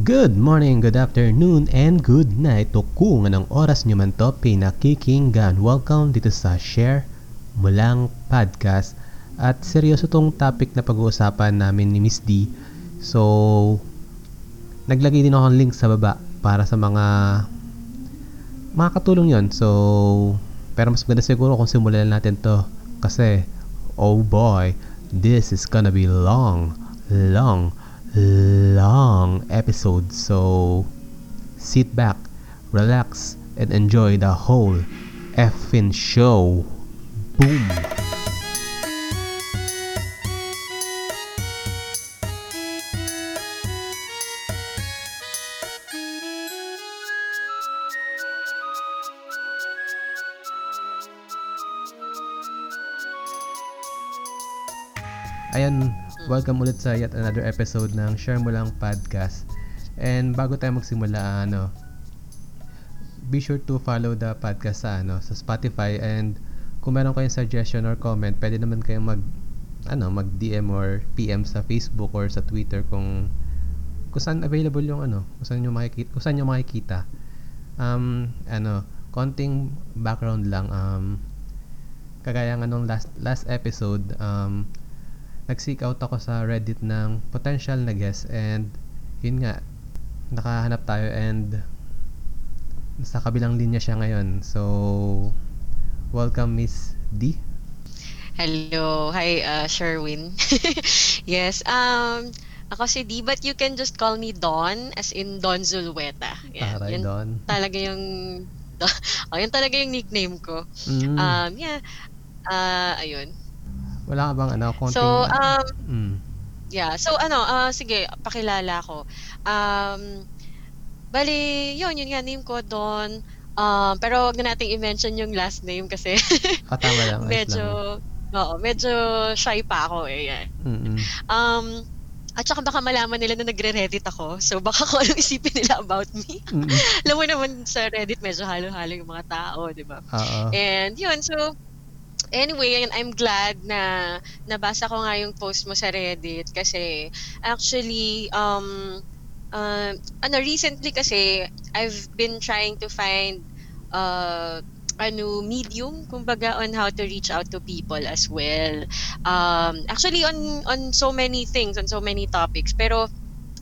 Good morning, good afternoon, and good night to kung anong oras nyo man to pinakikinggan. Welcome dito sa Share Mulang Podcast. At seryoso tong topic na pag-uusapan namin ni Miss D. So, naglagay din ako ng link sa baba para sa mga makakatulong yon So, pero mas maganda siguro kung simulan natin to. Kasi, oh boy, this is gonna be long, long, long episode. So, sit back, relax, and enjoy the whole effing show. Boom! Welcome ulit sa yet another episode ng Share Mo Lang Podcast. And bago tayo magsimula, ano, be sure to follow the podcast sa, ano, sa Spotify and kung meron kayong suggestion or comment, pwede naman kayong mag ano, mag-DM or PM sa Facebook or sa Twitter kung kung saan available yung ano, kung saan nyo makikita, kung saan nyo makikita. Um, ano, konting background lang, um, kagaya nga nung last, last episode, um, nag-seek out ako sa Reddit ng potential na guest and yun nga, nakahanap tayo and sa kabilang linya siya ngayon. So, welcome Miss D. Hello. Hi, uh, Sherwin. yes, um, ako si D, but you can just call me Don, as in Don Zulueta. Yan, yun Don. talaga yung, oh, yun talaga yung nickname ko. Mm, Um, yeah, uh, ayun. Wala ka bang ano, konting... So, um, mm, yeah, so ano, uh, sige, pakilala ko. Um, bali, yun, yun nga, name ko, Don. Um, pero wag na nating i-mention yung last name kasi ah, tama lang. medyo, lang. oo, medyo shy pa ako eh. Um, at saka baka malaman nila na nagre-Reddit ako. So baka kung anong isipin nila about me. Mm-mm. Alam mo naman sa Reddit medyo halo-halo yung mga tao, di ba? And yun, so anyway, and I'm glad na nabasa ko nga yung post mo sa Reddit kasi actually um uh, ano recently kasi I've been trying to find uh ano medium kumbaga on how to reach out to people as well. Um actually on on so many things on so many topics. Pero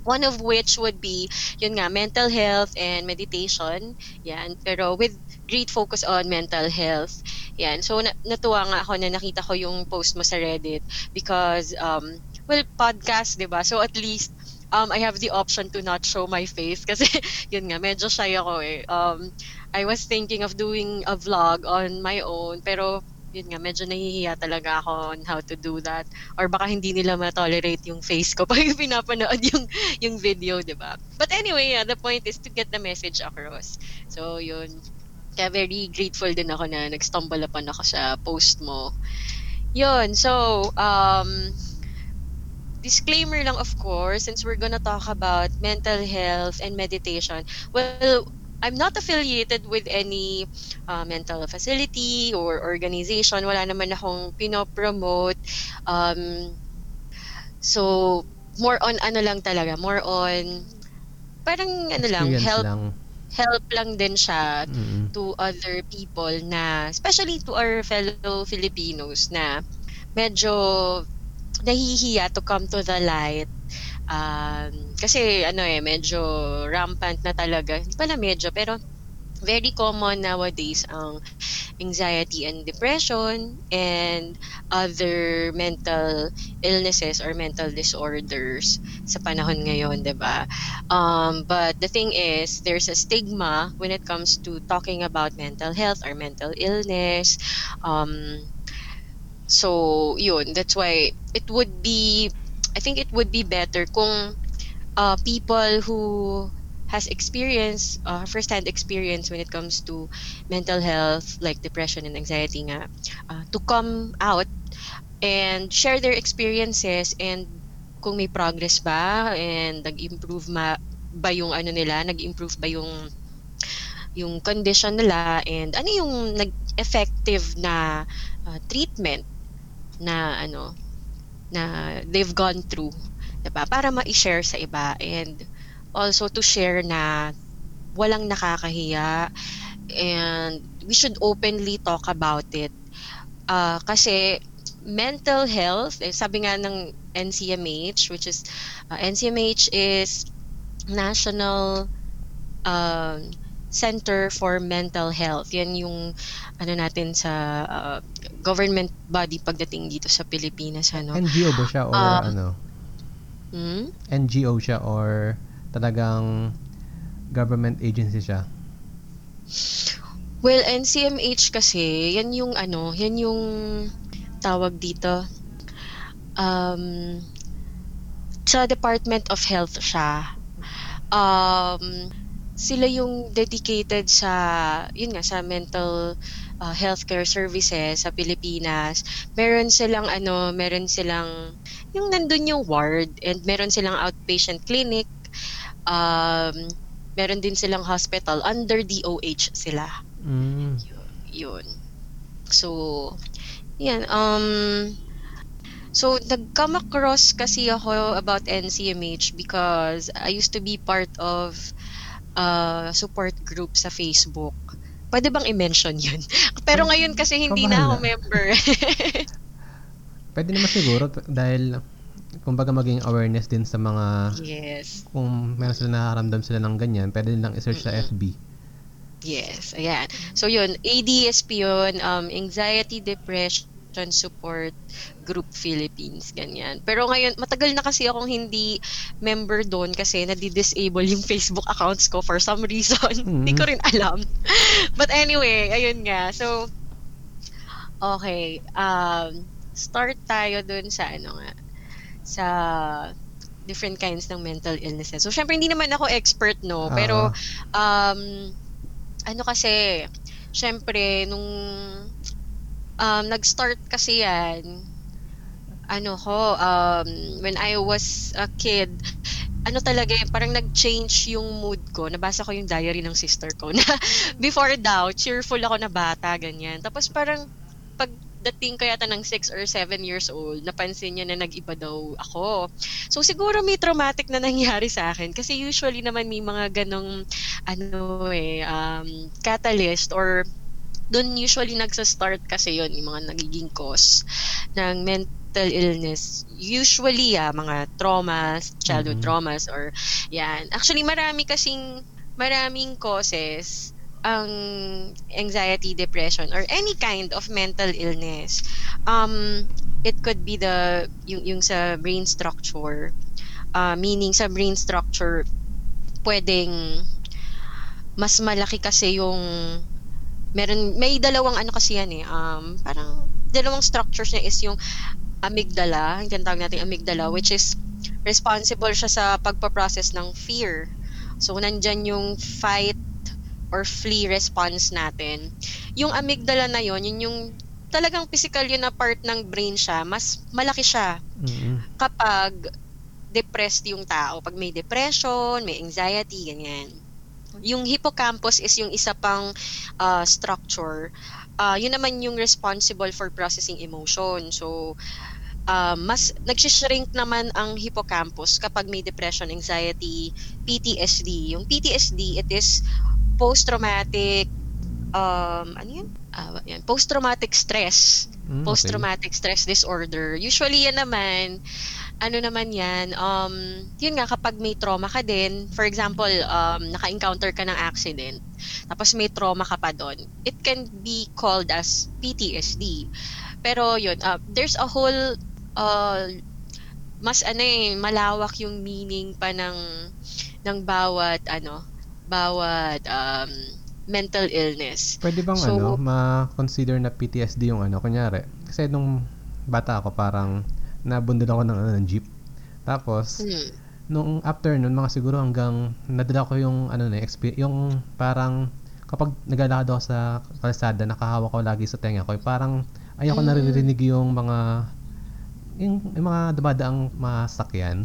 one of which would be yun nga mental health and meditation. Yan pero with great focus on mental health yan so na- natuwa nga ako na nakita ko yung post mo sa Reddit because um well podcast 'di ba so at least um I have the option to not show my face kasi yun nga medyo shy ako eh um I was thinking of doing a vlog on my own pero yun nga medyo nahihiya talaga ako on how to do that or baka hindi nila ma-tolerate yung face ko pag pinapanood yung yung video, 'di ba? But anyway, yeah, the point is to get the message across. So, yun. Kaya very grateful din ako na nag-stumble upon ako sa post mo. Yun, so, um, disclaimer lang of course, since we're gonna talk about mental health and meditation. Well, I'm not affiliated with any uh, mental facility or organization. Wala naman akong pinopromote. Um, so, more on ano lang talaga, more on parang ano lang, Experience help lang. Help lang din siya Mm-mm. to other people na especially to our fellow Filipinos na medyo nahihiya to come to the light. Um, kasi ano eh, medyo rampant na talaga. Hindi pala medyo, pero very common nowadays ang anxiety and depression and other mental illnesses or mental disorders sa panahon ngayon, 'di ba? Um, but the thing is, there's a stigma when it comes to talking about mental health or mental illness. Um, so, yun, that's why it would be I think it would be better kung uh, people who has experience, uh, first-hand experience when it comes to mental health, like depression and anxiety nga, uh, to come out and share their experiences and kung may progress ba and nag-improve ma ba yung ano nila, nag-improve ba yung yung condition nila and ano yung nag-effective na uh, treatment na ano na they've gone through, 'di ba? Para ma-share sa iba and also to share na walang nakakahiya and we should openly talk about it. Uh, kasi mental health, eh, sabi nga ng NCMH, which is, uh, NCMH is National um, Center for Mental Health. Yan yung ano natin sa uh, government body pagdating dito sa Pilipinas ano. NGO ba siya or Um, ano? Hmm? NGO siya or talagang government agency siya? Well, NCMH kasi, yan yung ano, yan yung tawag dito. Um, sa Department of Health siya. Um, sila yung dedicated sa, yun nga, sa mental uh, healthcare services sa Pilipinas. Meron silang ano, meron silang, yung nandun yung ward and meron silang outpatient clinic. Um, meron din silang hospital under DOH sila. Mm. Yun. So, yan. Um, so, nag-come across kasi ako about NCMH because I used to be part of uh, support group sa Facebook. Pwede bang i-mention yun? Pero ngayon kasi hindi na ako member. Pwede naman siguro dahil kumbaga maging awareness din sa mga yes. kung meron sila nakaramdam sila ng ganyan, pwede nilang i-search sa FB. Yes, ayan. So yun, ADSP yun, um, Anxiety Depression Support Group Philippines, ganyan. Pero ngayon, matagal na kasi akong hindi member doon kasi nadi-disable yung Facebook accounts ko for some reason. Hindi ko rin alam. But anyway, ayun nga. So, okay. Um, start tayo dun sa ano nga, sa different kinds ng mental illnesses. So, syempre, hindi naman ako expert, no? Pero, um, ano kasi, syempre, nung um, nag-start kasi yan, ano ko, um, when I was a kid, ano talaga eh, parang nag-change yung mood ko. Nabasa ko yung diary ng sister ko na before daw, cheerful ako na bata, ganyan. Tapos parang pagdating ko yata ng 6 or 7 years old, napansin niya na nag-iba daw ako. So siguro may traumatic na nangyari sa akin kasi usually naman may mga ganong ano eh, um, catalyst or doon usually nagsa-start kasi yon yung mga nagiging cause ng mental illness. Usually, ah, mga traumas, childhood Mhm. traumas or yan. Actually, marami kasing maraming causes ang anxiety, depression, or any kind of mental illness. Um, it could be the yung, yung sa brain structure. Uh, meaning sa brain structure, pwedeng mas malaki kasi yung meron may dalawang ano kasi yan eh um parang dalawang structures niya is yung amygdala yung tinatawag natin amygdala which is responsible siya sa pagpa-process ng fear so nandyan yung fight or flee response natin yung amygdala na yon yun yung talagang physical yun na part ng brain siya mas malaki siya Mm-mm. kapag depressed yung tao. Pag may depression, may anxiety, ganyan. Yung hippocampus is yung isa pang uh, structure. Uh, yun naman yung responsible for processing emotion. So, uh, mas nagsishrink naman ang hippocampus kapag may depression, anxiety, PTSD. Yung PTSD, it is post-traumatic um, ano yun? Ah, yan, post-traumatic stress Mm, okay. post-traumatic stress disorder. Usually yan naman, ano naman yan, um, yun nga kapag may trauma ka din, for example, um, naka-encounter ka ng accident, tapos may trauma ka pa doon, it can be called as PTSD. Pero yun, uh, there's a whole, uh, mas ano eh, malawak yung meaning pa ng, ng bawat, ano, bawat, um, mental illness. Pwede bang So- ano, ma-consider na PTSD yung ano, kunyari, kasi nung bata ako parang nabundol ako ng, ano, ng jeep. Tapos, Hmm. nung after nun, mga siguro hanggang nadala ko yung ano na, yung parang kapag naglalakad ako sa kalsada, nakahawak ko lagi sa tenga ko, eh, parang ayoko Mm. naririnig yung mga yung, yung mga dumadaang mga sakyan.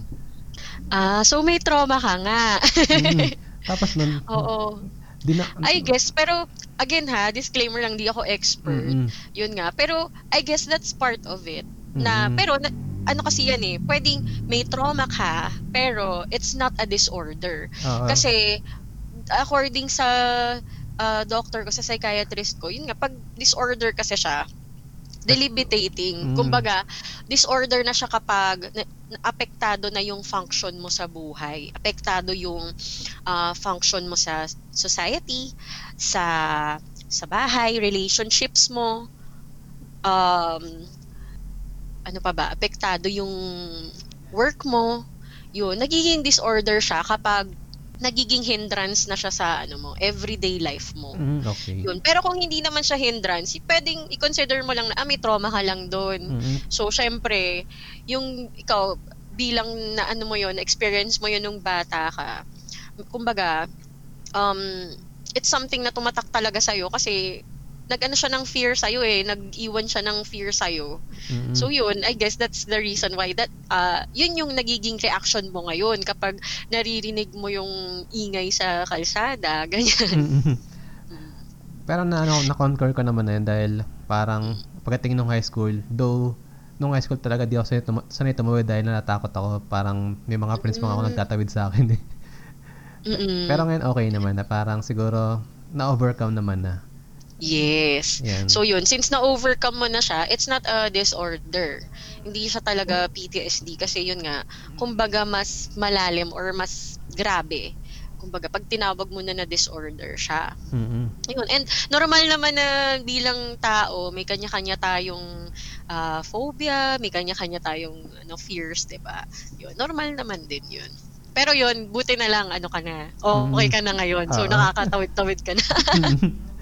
Ah, so may trauma ka nga. Mm. Tapos nun, Oo. di na, I guess, pero again ha, disclaimer lang, di ako expert. Mm-mm. Yun nga. Pero I guess that's part of it. Na, Mm-mm. pero na, ano kasi yan eh, pwedeng may trauma ka, pero it's not a disorder. Oo. Kasi, according sa uh, doctor ko, sa psychiatrist ko, yun nga, pag disorder kasi siya, debilitating. Mm. Kumbaga, disorder na siya kapag na, na- apektado na yung function mo sa buhay. Apektado yung uh, function mo sa society, sa sa bahay, relationships mo. Um, ano pa ba? Apektado yung work mo. Yun, nagiging disorder siya kapag nagiging hindrance na siya sa ano mo, everyday life mo. Mm, okay. Yun. Pero kung hindi naman siya hindrance, pwedeng i-consider mo lang na ah, may trauma ka lang doon. Mm, So, syempre, yung ikaw, bilang na ano mo yun, experience mo yun nung bata ka, kumbaga, um, it's something na tumatak talaga sa'yo kasi nag-ano siya ng fear sa'yo eh, nag-iwan siya ng fear sa'yo. mm, So yun, I guess that's the reason why that uh, yun yung nagiging reaction mo ngayon kapag naririnig mo yung ingay sa kalsada, ganyan. Mm, Pero na ano, na-conquer ko naman na yun dahil parang pagdating nung high school, though nung high school talaga di ako sanay, tuma- sanay tumawid dahil natatakot ako. Parang may mga friends mga ako nagtatawid sa akin eh. Mm-mm. Pero ngayon okay naman na parang siguro na-overcome naman na. Yes. Yan. So yun, since na-overcome mo na siya, it's not a disorder. Hindi siya talaga PTSD kasi yun nga, kumbaga mas malalim or mas grabe. Kumbaga pag tinawag mo na na disorder siya. Mm-mm. Yun. And normal naman na bilang tao, may kanya-kanya tayong ah, phobia, may kanya-kanya tayong ano, fears, 'di ba? Yun, normal naman din 'yun. Pero yun, buti na lang ano ka na. Okay ka na ngayon. So nakakatawid-tawid ka na,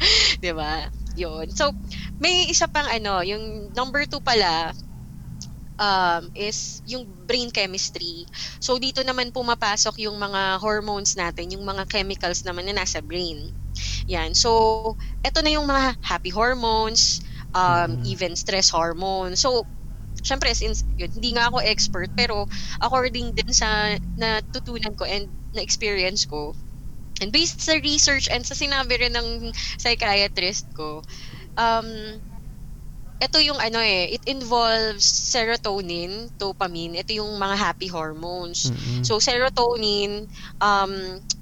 'di ba? Yun. So may isa pang ano, yung number two pala um, is yung brain chemistry. So dito naman pumapasok yung mga hormones natin, yung mga chemicals naman na nasa brain. Yan. So eto na yung mga happy hormones, um, Mm. even stress hormones. So syempre since yun, hindi nga ako expert pero according din sa natutunan ko and na experience ko and based sa research and sa sinabi rin ng psychiatrist ko um ito yung ano eh, it involves serotonin, dopamine, ito yung mga happy hormones. Mm-mm. So serotonin, um,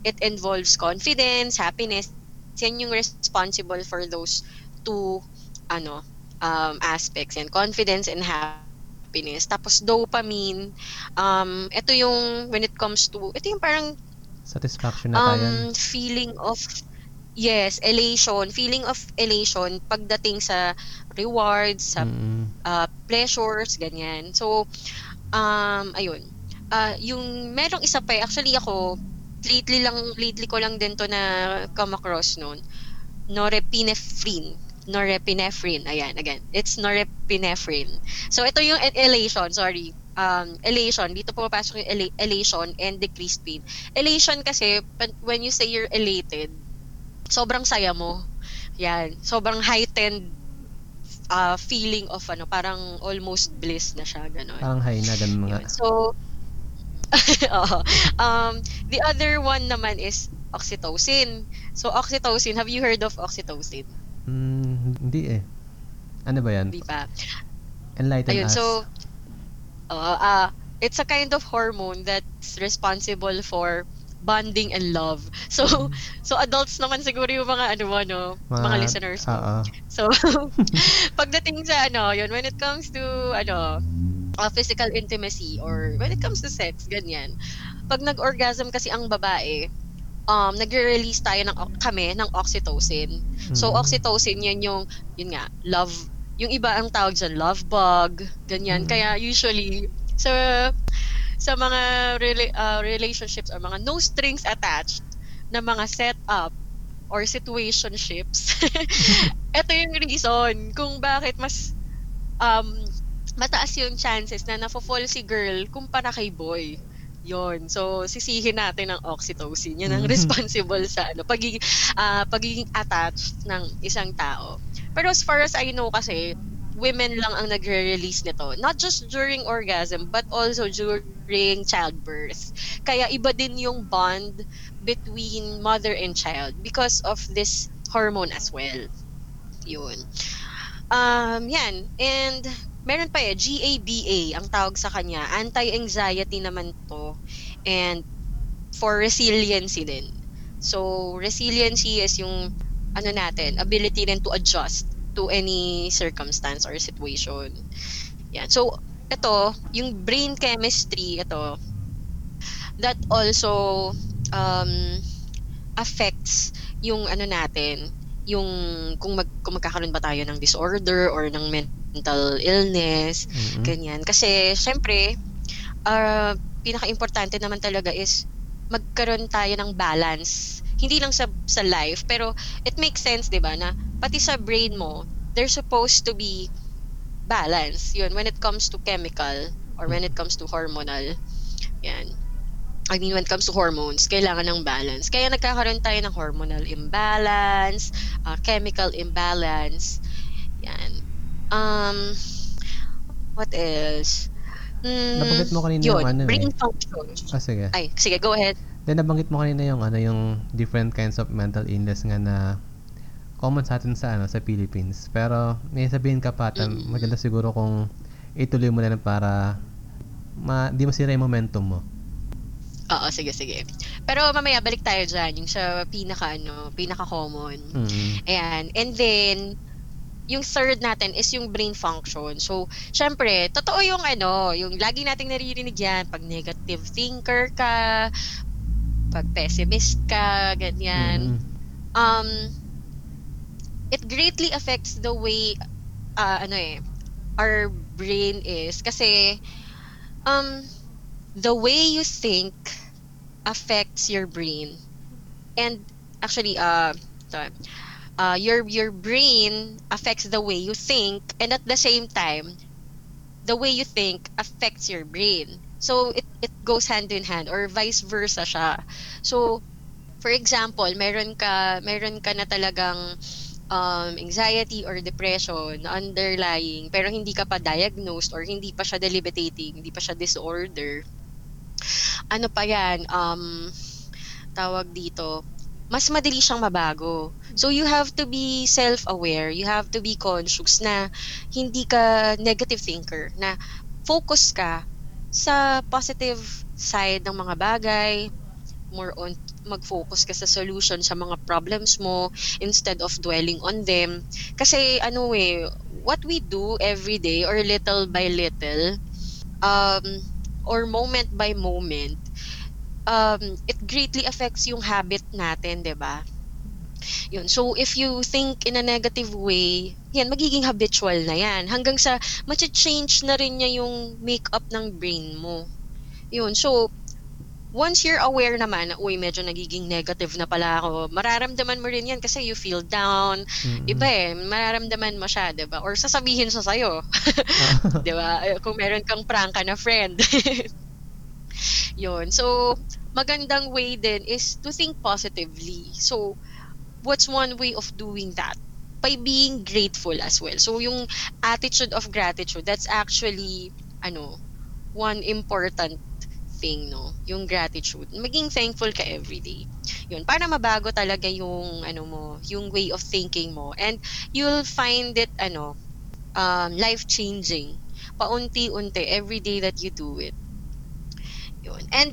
it involves confidence, happiness. Yan yung responsible for those two ano um, aspects yan, confidence and happiness. Tapos dopamine, um, ito yung when it comes to, ito yung parang Satisfaction na tayo. um, feeling of yes, elation, feeling of elation pagdating sa rewards, sa Mm-mm. uh, pleasures, ganyan. So, um, ayun. Uh, yung merong isa pa, actually ako, lately lang, lately ko lang din to na come across noon. Norepinephrine. Norepinephrine. Ayan, again. It's norepinephrine. So, ito yung e- elation, sorry. Um, elation. Dito pumapasok yung ela- elation and decreased pain. Elation kasi, pa- when you say you're elated, sobrang saya mo. Yan. Sobrang heightened uh, feeling of ano, parang almost bliss na siya, gano'n. Parang high na, ganun nga. So, um, the other one naman is oxytocin. So, oxytocin, have you heard of oxytocin? Mm, hindi eh. Ano ba yan? Di ba? Enlighten Ayun, us. so, uh, uh, it's a kind of hormone that's responsible for bonding and love. So, so adults naman siguro yung mga ano, ano, mga, listeners mo. Oo. So, pagdating sa ano, yun, when it comes to, ano, uh, physical intimacy or when it comes to sex, ganyan. Pag nag-orgasm kasi ang babae, um, nagre-release tayo ng, kami ng oxytocin. So, Mm. oxytocin, yan yung, yun nga, love, yung iba ang tawag dyan, love bug, ganyan. Mm. Kaya usually, sa, sa mga rela- uh, relationships or mga no strings attached na mga setup or situationships, ito yung reason kung bakit mas um, mataas yung chances na nafo-fall si girl kumpara kay boy. Yon. So, sisihin natin ang oxytocin. Yan ang Mhm. responsible sa ano, pagiging, ah, pagiging attached ng isang tao. Pero as far as I know kasi, women lang ang nagre-release nito. Not just during orgasm, but also during childbirth. Kaya iba din yung bond between mother and child because of this hormone as well. Yun. Um, yan. And meron pa eh, GABA ang tawag sa kanya. Anti-anxiety naman to. And for resiliency din. So, resiliency is yung ano natin, ability din to adjust to any circumstance or situation. Yan. So, ito, yung brain chemistry, ito, that also um, affects yung ano natin, yung kung, mag, kung magkakaroon ba tayo ng disorder or ng mental illness, Mhm. ganyan. Kasi, syempre, uh, pinaka-importante naman talaga is magkaroon tayo ng balance. Hindi lang sa, sa life, pero it makes sense, di ba, na pati sa brain mo, there's supposed to be balance. Yun, when it comes to chemical or when it comes to hormonal. Yan. I mean, when it comes to hormones, kailangan ng balance. Kaya nagkakaroon tayo ng hormonal imbalance, uh, chemical imbalance. Yan. Um, what else? Hmm, Nabanggit mo kanina yun, yung ano brain eh. function. Ah, sige. Ay, sige, go ahead. Then nabanggit mo kanina yung ano yung different kinds of mental illness nga na common sa atin sa ano sa Philippines. Pero may sabihin ka pa at Mm. maganda siguro kung ituloy mo na lang para ma, di masira yung momentum mo. Oo, sige, sige. Pero mamaya, balik tayo dyan. Yung sa pinaka, ano, pinaka-common. Mm. Ayan. And then, yung third natin is yung brain function. So, syempre, totoo yung ano, yung lagi nating naririnig yan, pag negative thinker ka, pag pessimist ka, ganyan. Mm. Um, it greatly affects the way, uh, ano eh, our brain is. Kasi, um, the way you think affects your brain. And actually, uh, ito, uh, your your brain affects the way you think, and at the same time, the way you think affects your brain. So it it goes hand in hand or vice versa siya. So for example, meron ka meron ka na talagang um, anxiety or depression underlying pero hindi ka pa diagnosed or hindi pa siya debilitating, hindi pa siya disorder. Ano pa yan? Um, tawag dito, mas madali siyang mabago. So you have to be self-aware, you have to be conscious na hindi ka negative thinker, na focus ka sa positive side ng mga bagay, more on mag-focus ka sa solution sa mga problems mo instead of dwelling on them. Kasi ano eh, what we do every day or little by little, um, or moment by moment, um, it greatly affects yung habit natin, 'di ba? Yun. So, if you think in a negative way, yan, magiging habitual na yan. Hanggang sa, change na rin niya yung makeup ng brain mo. Yun. So, once you're aware naman na, uy, medyo nagiging negative na pala ako, mararamdaman mo rin yan kasi you feel down. Mm-mm. Iba eh, mararamdaman mo siya, 'di ba? Or sasabihin siya sa'yo. Ah. 'di ba? Eh, Kung meron kang prangka na friend. Yun. So, magandang way din is to think positively. So, what's one way of doing that? By being grateful as well. So, yung attitude of gratitude, that's actually, ano, one important thing, no? Yung gratitude. Maging thankful ka everyday. Yun. Para mabago talaga yung, ano mo, yung way of thinking mo. And you'll find it, ano, um, life-changing. Paunti-unti, every day that you do it. Yun. And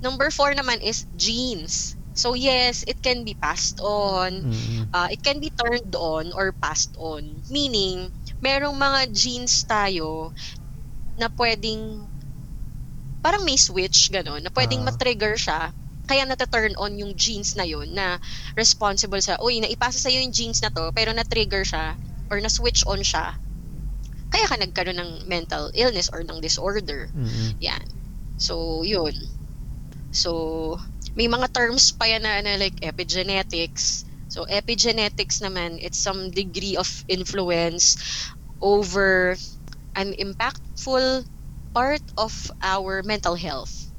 number four naman is genes. So yes, it can be passed on. Mm-mm. Uh, it can be turned on or passed on. Meaning, merong mga genes tayo na pwedeng parang may switch gano'n, na pwedeng Ah. matrigger siya kaya nata-turn on yung genes na yun na responsible sa, uy, naipasa sa'yo yung genes na to, pero na-trigger siya or na-switch on siya. Kaya ka nagkaroon ng mental illness or ng disorder. Mm-mm. Yan. So, yun. So, may mga terms pa yan na, na like epigenetics. So, epigenetics naman, it's some degree of influence over an impactful part of our mental health.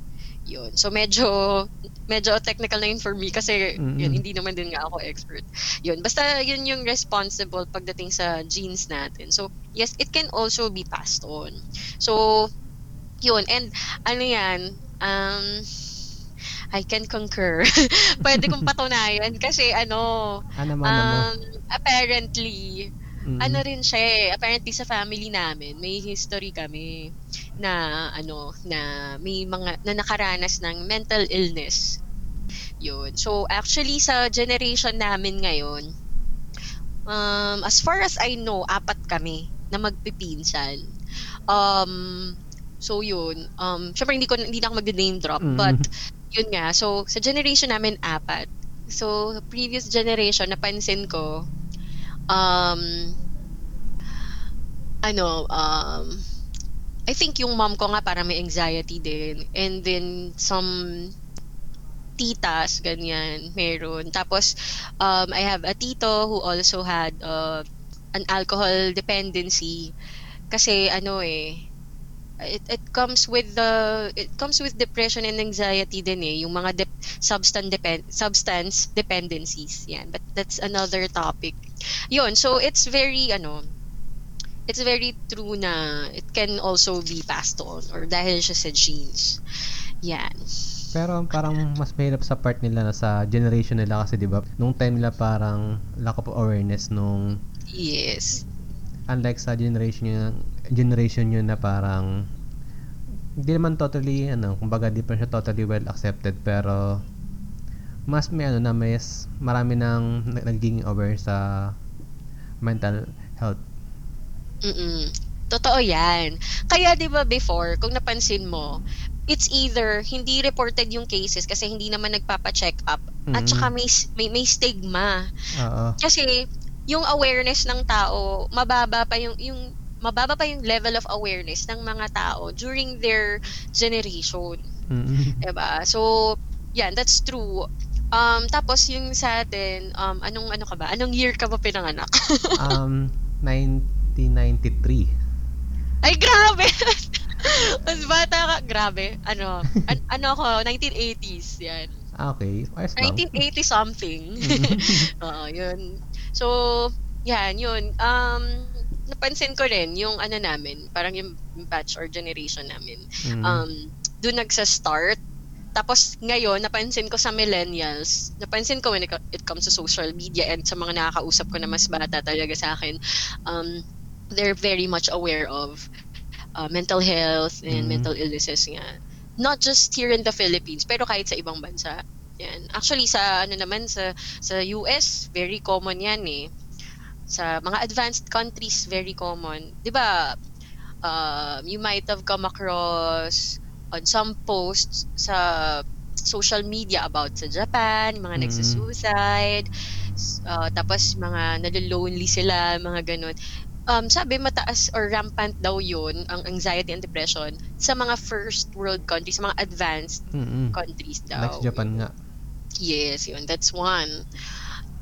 Yun. So, medyo, medyo technical na yun for me kasi Mm-mm. yun, hindi naman din nga ako expert. Yun. Basta yun yung responsible pagdating sa genes natin. So, yes, it can also be passed on. So, yun. And, ano yan, um, I can concur. Pwede kong patunayan kasi ano, Ah, ano mo? um, apparently, Mm. ano rin siya eh, apparently sa family namin, may history kami na ano, na may mga, na nakaranas ng mental illness. Yun. So, actually, sa generation namin ngayon, um, as far as I know, apat kami na magpipinsan. Um, so, yun. Um, syempre, hindi, ko, hindi na ako mag-name drop, Mm. but yun nga. So, sa generation namin, apat. So, previous generation, napansin ko, um, ano, um, I think yung mom ko nga para may anxiety din. And then, some titas, ganyan, meron. Tapos, um, I have a tito who also had uh, an alcohol dependency. Kasi, ano eh, it, it comes with the it comes with depression and anxiety din eh. Yung mga dep- substance depend substance dependencies. Yan. But that's another topic. Yun. So it's very ano it's very true na it can also be passed on or dahil siya sa genes. Yan. Pero parang mas mahirap sa part nila na sa generation nila kasi 'di ba? Nung time nila parang lack of awareness nung yes. unlike sa generation nyo, generation nyo na parang hindi naman totally ano, kumbaga di pa siya totally well accepted pero mas may ano na may s- marami nang nag- nagiging aware sa mental health. Mm. Totoo 'yan. Kaya 'di ba before, kung napansin mo, it's either hindi reported yung cases kasi hindi naman nagpapa-check up at Mm. saka may, may may stigma. Oo. Kasi yung awareness ng tao, mababa pa yung yung mababa pa yung level of awareness ng mga tao during their generation. Mm. 'di ba? So, yan, that's true. Um, tapos yung sa atin, um, anong ano ka ba? Anong year ka ba pinanganak? um 1993. Ay, grabe! Mas bata ka. Grabe. Ano? An- ano ako? 1980s. Yan. Ah, okay. Ayos lang. 1980 something. Oo, yun. So, yan, yun. Um, napansin ko rin yung ano namin, parang yung batch or generation namin. Mm. Um, doon nagsa-start. Tapos ngayon, napansin ko sa millennials, napansin ko when it co- it comes to social media and sa mga nakakausap ko na mas bata talaga sa akin, um, they're very much aware of uh, mental health and Mm. mental illnesses nga. Not just here in the Philippines, pero kahit sa ibang bansa. Yan. Actually, sa ano naman, sa, sa US, very common yan eh. Sa mga advanced countries, very common. Di ba, um, you might have come across on some posts sa social media about sa Japan, mga Mm. nagsusuicide, s- uh, tapos mga nalolonely sila, mga ganun. Um, sabi mataas or rampant daw yun, ang anxiety and depression, sa mga first world countries, sa mga advanced Mm-mm. countries daw. Like Japan nga. Yes, yun. That's one.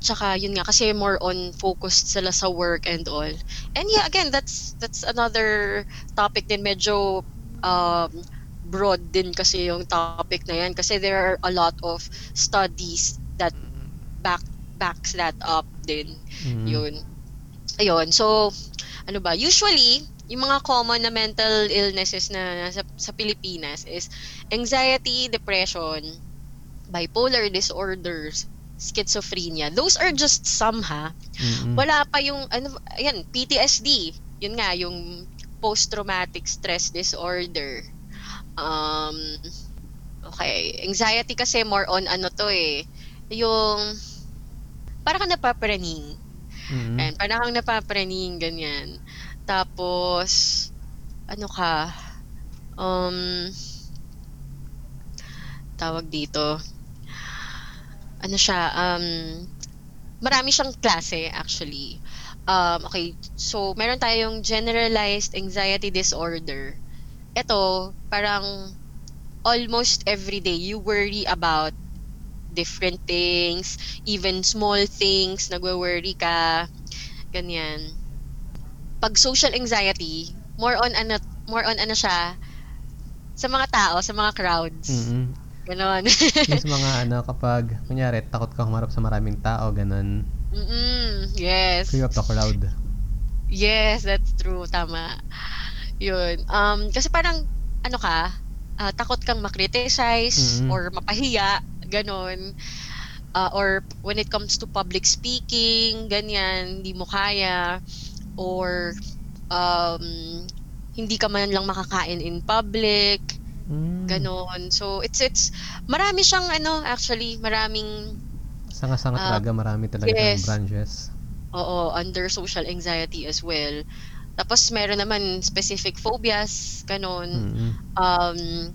Tsaka yun nga kasi more on focused sila sa work and all. And yeah, again, that's that's another topic din medyo um broad din kasi yung topic na yan kasi there are a lot of studies that back backs that up din. Mm. Yun. Ayun. So, ano ba? Usually, yung mga common na mental illnesses na sa, sa Pilipinas is anxiety, depression, bipolar disorders, schizophrenia. Those are just some ha. Mm-mm. Wala pa yung ano ayan, PTSD. Yun nga yung post-traumatic stress disorder. Um okay, anxiety kasi more on ano to eh, yung para ka napapraning. Mm-mm. And parang kang napapraning, ganyan. Tapos, ano ka, um, tawag dito, ano siya, um, marami siyang klase actually. Um, okay, so meron tayong generalized anxiety disorder. Ito, parang almost every day you worry about different things, even small things, nagwo-worry ka, ganyan. Pag social anxiety, more on ano, more on ano siya, sa mga tao, sa mga crowds. Mm-mm. Ganon. Yung mga ano, kapag, kunyari, takot ka humarap sa maraming tao, ganun. Mm-mm, yes. Fear of the crowd. Yes, that's true. Tama. Yun. Um, kasi parang, ano ka, ah, takot kang makriticize Mhm. or mapahiya, ganon. Ah, or when it comes to public speaking, ganyan, hindi mo kaya. or um, hindi ka man lang makakain in public, Mm. ganon. So it's it's marami siyang ano actually, maraming Sanga-sanga Ah, talaga, marami talaga yes. siyang branches. oo, under social anxiety as well. Tapos meron naman specific phobias, ganon. Mm. Um,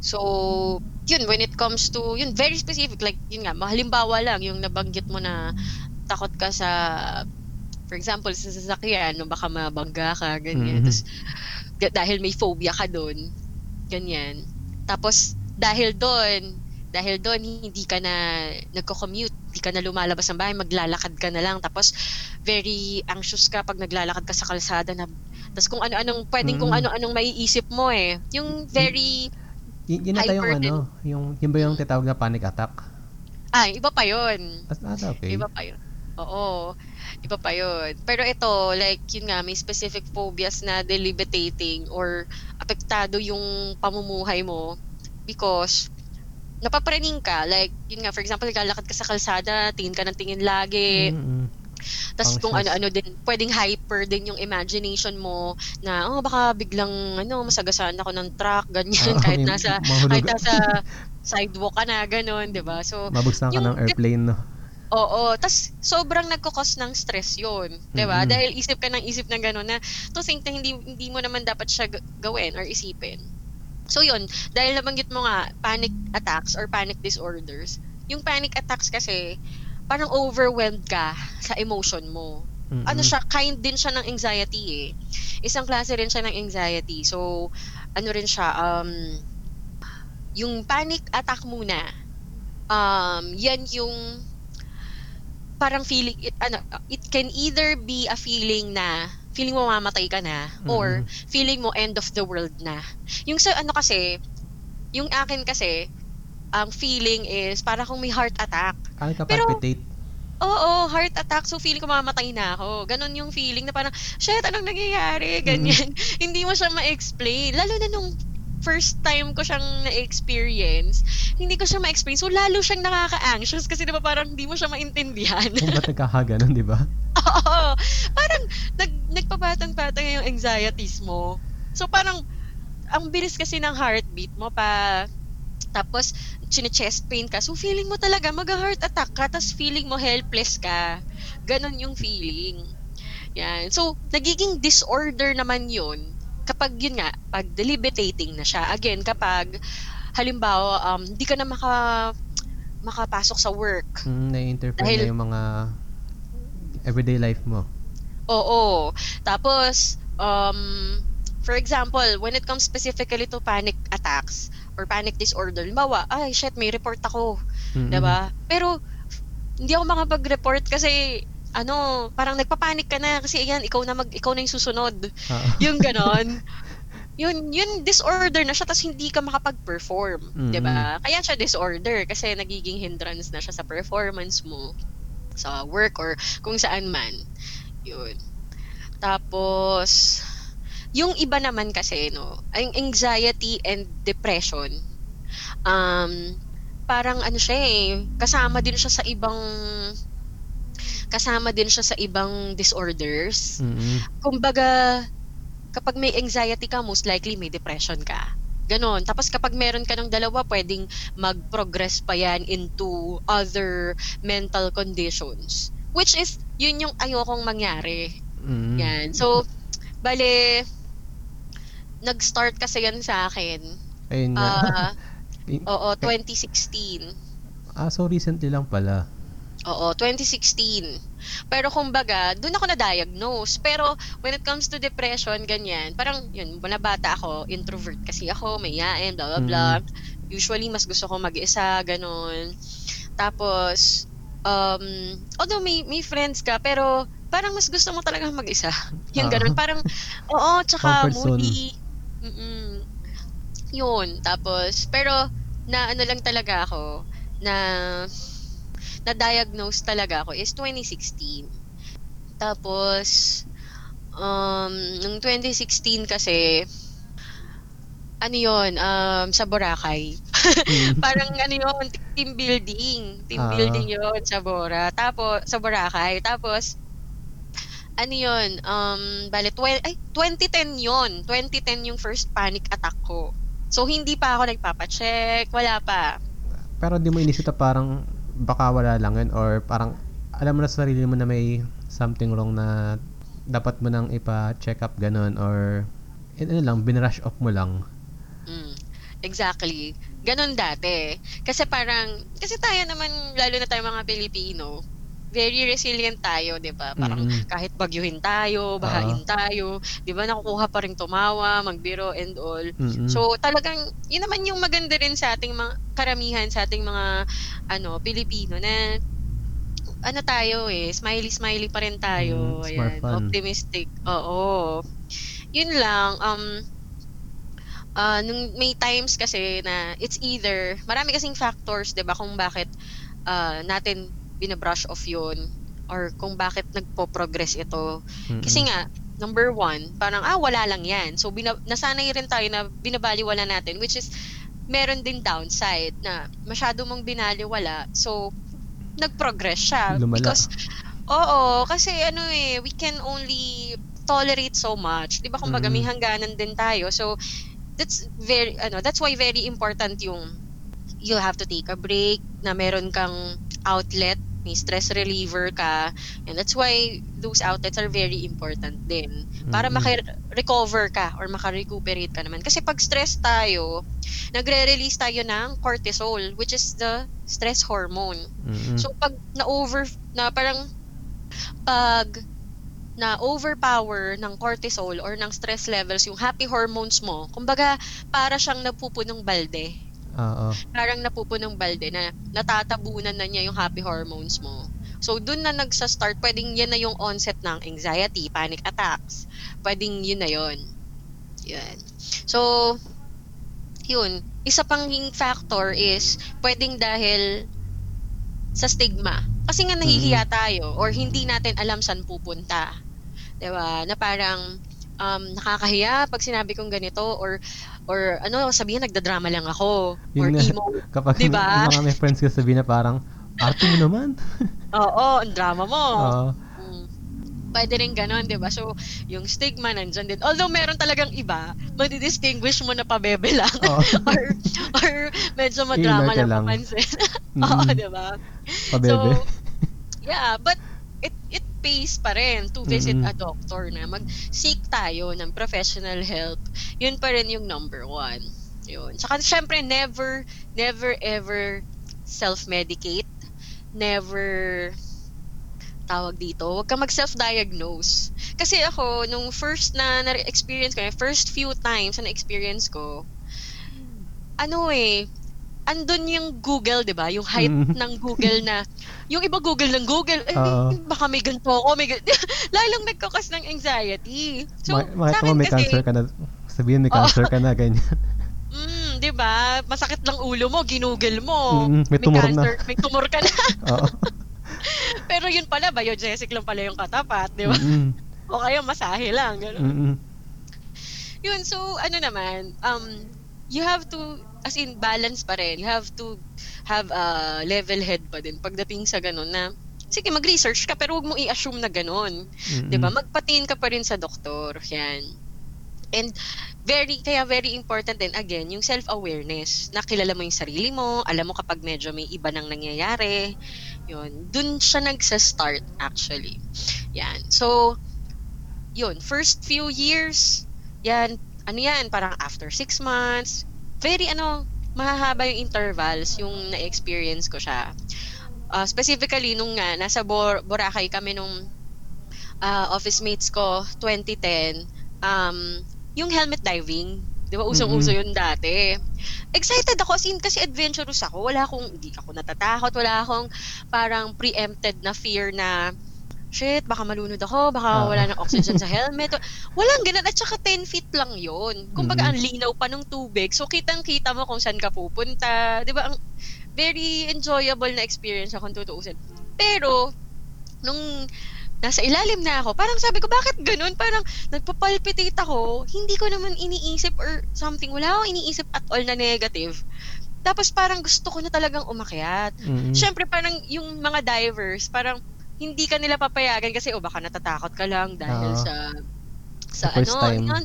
so, yun, when it comes to, yun, very specific, like, yun nga, halimbawa lang, yung nabanggit mo na takot ka sa, for example, sa sasakyan, no, baka mabangga ka, ganyan. Mhm. Tapos, dahil may phobia ka doon, ganyan. Tapos, dahil doon, dahil doon, hindi ka na nagko-commute, hindi ka na lumalabas ng bahay, maglalakad ka na lang. Tapos, very anxious ka pag naglalakad ka sa kalsada na tapos kung ano-anong, pwedeng kung Mm. ano-anong maiisip mo eh. Yung very, Y- yun Hyper din. ano, yung, yun ba yung titawag na panic attack? ah, iba pa yun. Ah, okay. Iba pa yun. Oo. Iba pa yun. Pero ito, like, yun nga, may specific phobias na debilitating or apektado yung pamumuhay mo because napapraning ka. Like, yun nga, for example, lalakad ka sa kalsada, tingin ka ng tingin lagi. Mm-mm. Tapos kung ano-ano din, pwedeng hyper din yung imagination mo na, oh, baka biglang, ano, masagasaan ako ng truck, ganyan, Oo, kahit nasa, kahit nasa sidewalk ka na, ganun, di ba? So, Mabugsan ka yung- ng airplane, no? Oo, tas sobrang nagkukos ng stress 'yon, 'di ba? Mm-mm. Dahil isip ka ng isip ng gano'n na to think na hindi hindi mo naman dapat siya gawin or isipin. So 'yun, dahil nabanggit mo nga panic attacks or panic disorders. Yung panic attacks kasi parang overwhelmed ka sa emotion mo. Mm-mm. Ano siya, kind din siya ng anxiety eh. Isang klase rin siya ng anxiety. So, ano rin siya, um, yung panic attack muna, um, yan yung parang feeling, it, ano, it can either be a feeling na feeling mo mamatay ka na or Mm. feeling mo end of the world na. Yung sa ano kasi, yung akin kasi, ang feeling is para kung may heart attack. Ah, Pero- kapalpitate. Oo, heart attack. So, feeling ko mamatay na ako. Ganon yung feeling na parang, shit, anong nangyayari? Ganyan. Hindi mo siya ma-explain. Lalo na nung first time ko siyang na-experience, hindi ko siya ma-explain. So, lalo siyang nakaka-anxious kasi diba parang hindi mo siya maintindihan. Kung ba't nagkakaganon, di ba? Oo. Parang nag, nagpapatang-patang yung anxieties mo. So, parang, ang bilis kasi ng heartbeat mo pa. Tapos, chine-chest pain ka. So, feeling mo talaga mag-heart attack ka. Tapos, feeling mo helpless ka. Ganon yung feeling. Yan. So, nagiging disorder naman yun kapag yun nga, pag debilitating na siya. Again, kapag halimbawa, um, hindi ka na maka, makapasok sa work. Mm, na-interfere Dahil- na yung mga everyday life mo. Oo. Tapos, um, for example, when it comes specifically to panic attacks or panic disorder, limbawa, ay, shit, may report ako. Mm-mm. 'di ba? Pero, hindi ako makapag-report kasi, ano, parang nagpapanik ka na kasi yan, ikaw na mag, ikaw na yung susunod. Ah. Yung ganon. yun, yun disorder na siya tapos hindi ka makapag-perform, Mm. 'di ba? Kaya siya disorder kasi nagiging hindrance na siya sa performance mo sa work or kung saan man. Yun. Tapos yung iba naman kasi no, ang anxiety and depression um parang ano siya eh, kasama din siya sa ibang kasama din siya sa ibang disorders Mm-mm. kumbaga, kapag may anxiety ka, most likely may depression ka. Ganon. Tapos kapag meron ka ng dalawa, pwedeng mag-progress pa yan into other mental conditions. Which is, yun yung ayokong mangyari. Mm. Yan. So, bale, nag-start kasi yan sa akin. Ayun nga. Ah, Y- oo, 2016. ah, so recently lang pala. Oo, 2016. Pero kumbaga, doon ako na-diagnose. Pero when it comes to depression, ganyan, parang yun, mula bata ako, introvert kasi ako, mayayain, blah, blah, blah. Usually, mas gusto ko mag-isa, ganun. Tapos, um, although may, may friends ka, pero parang mas gusto mo talaga mag-isa. Yung Ah. ganun, parang, oo, tsaka moody. Mm-mm. Yun, tapos, pero, na ano lang talaga ako, na na-diagnose talaga ako is 2016. Tapos, um, nung 2016 kasi, ano yon um, sa Boracay. Mm. Parang ano yun, team building. Team Ah. building yon sa Bora. Tapos, sa Boracay. Tapos, ano yun, um, bale, twen- ay, 2010 yun. 2010 yung first panic attack ko. So, hindi pa ako nagpapacheck, wala pa. Pero di mo inisip na parang baka wala lang yun or parang alam mo na sa sarili mo na may something wrong na dapat mo nang ipa-check up ganun or yun, ano lang, binrush off mo lang. Mm, exactly. Ganon dati. Kasi parang, kasi tayo naman, lalo na tayo mga Pilipino, very resilient tayo, 'di ba? Parang Mm. kahit bagyuhin tayo, bahain tayo, 'di ba? Nakukuha pa rin tumawa, magbiro and all. Mm-mm. So talagang yun naman yung maganda rin sa ating mga karamihan sa ating mga ano Pilipino na ano tayo eh, smiley smiley pa rin tayo. Mm, Ayan, optimistic. Oo. Yun lang um ah, nung may times kasi na it's either marami kasing factors 'di ba kung bakit ah, natin binabrush off yun or kung bakit nagpo-progress ito. Mm-mm. Kasi nga, number one, parang, ah, wala lang yan. So, bina- nasanay rin tayo na binabaliwala natin, which is, meron din downside na masyado mong binaliwala. So, nag-progress siya. Lumala. Because, oo, kasi ano eh, we can only tolerate so much. Di ba? Kumbaga, Mm. may hangganan din tayo. So, that's very, ano, that's why very important yung you have to take a break, na meron kang outlet, may stress reliever ka, and that's why those outlets are very important din. Para Mm-mm. maka-recover ka or maka-recuperate ka naman. Kasi pag stress tayo, nagre-release tayo ng cortisol, which is the stress hormone. Mm-mm. So pag na-over, na parang pag na overpower ng cortisol or ng stress levels yung happy hormones mo, kumbaga para siyang napupunong balde. Oo. Parang napupunong balde na natatabunan na niya yung happy hormones mo. So, dun na nagsa-start, pwedeng yan na yung onset ng anxiety, panic attacks. Pwedeng yun na yun. Yun. So, yun. Isa pang hing factor is, pwedeng dahil sa stigma. Kasi nga nahihiya tayo or hindi natin alam saan pupunta. 'Di ba? Na parang um, nakakahiya pag sinabi kong ganito or or ano sabihin nagdadrama lang ako or Yun nga. emo. Kapag Diba? yung mga may friends ko sabihin na parang, arte mo naman. Oo, ang drama mo. Oo. Mm. Pwede rin ganon, di ba? So, yung stigma nandyan din. Although meron talagang iba, madidistinguish mo na pabebe lang. Oo. or, or medyo madrama ka lang lang. papansin. Oo, Mm. di ba? Pabebe. So, yeah, but it it pays pa rin to visit Mm-mm. a doctor na mag-seek tayo ng professional help. Yun pa rin yung number one. Yun. Tsaka syempre, never, never ever self-medicate. Never tawag dito, huwag ka mag-self-diagnose. Kasi ako, nung first na na-experience ko, yung first few times na na-experience ko, ano eh, andun yung Google, di ba? Yung hype Mm. ng Google na, yung iba Google ng Google, eh, Oo. baka may ganito ako, may ganito. Lalong nagkakas ng anxiety. So, Ma- sa akin may kasi, cancer ka na. Sabihin may cancer ka na, ganyan. mm, di ba? Masakit lang ulo mo, ginugol mo. Mm, may tumor na. cancer, may tumor ka na. Oo. Pero yun pala, biogesic lang pala yung katapat, di ba? Mm-mm. O kaya masahe lang, gano'n. Mm-mm. Yun, so ano naman, um, you have to, as in balance pa rin, you have to have a level head pa din pagdating sa ganun na, sige mag-research ka pero huwag mo i-assume na ganun. Mm-mm. 'Di ba? Magpatingin ka pa rin sa doktor. Yan. And very kaya very important din again yung self-awareness. Na kilala mo yung sarili mo, alam mo kapag medyo may iba nang nangyayari. Yun, dun siya nagsa-start actually. Yan. So yun, first few years, yan, ano yan, parang after six months, very ano, mahahaba yung intervals yung na-experience ko siya. Uh, specifically, nung nga, nasa Bor- Boracay kami nung uh, office mates ko, 2010, um, yung helmet diving, di ba, usong-uso yun dati. Excited ako, as in, kasi adventurous ako. Wala akong, hindi ako natatakot, wala akong parang preempted na fear na, shit, baka malunod ako, baka Ah. wala ng oxygen sa helmet. Walang ganun. At saka 10 feet lang yon Kumbaga, Mhm. ang linaw pa ng tubig. So, kitang-kita mo kung saan ka pupunta. Di ba? Ang very enjoyable na experience akong tutuusin. Pero, nung nasa ilalim na ako, parang sabi ko, bakit ganun? Parang nagpapalpitate ako, hindi ko naman iniisip or something. Wala akong iniisip at all na negative. Tapos parang gusto ko na talagang umakyat. Mm-mm. Siyempre parang yung mga divers, parang hindi ka nila papayagan kasi o baka natatakot ka lang dahil Oo. sa sa, Sa first ano, time. yun.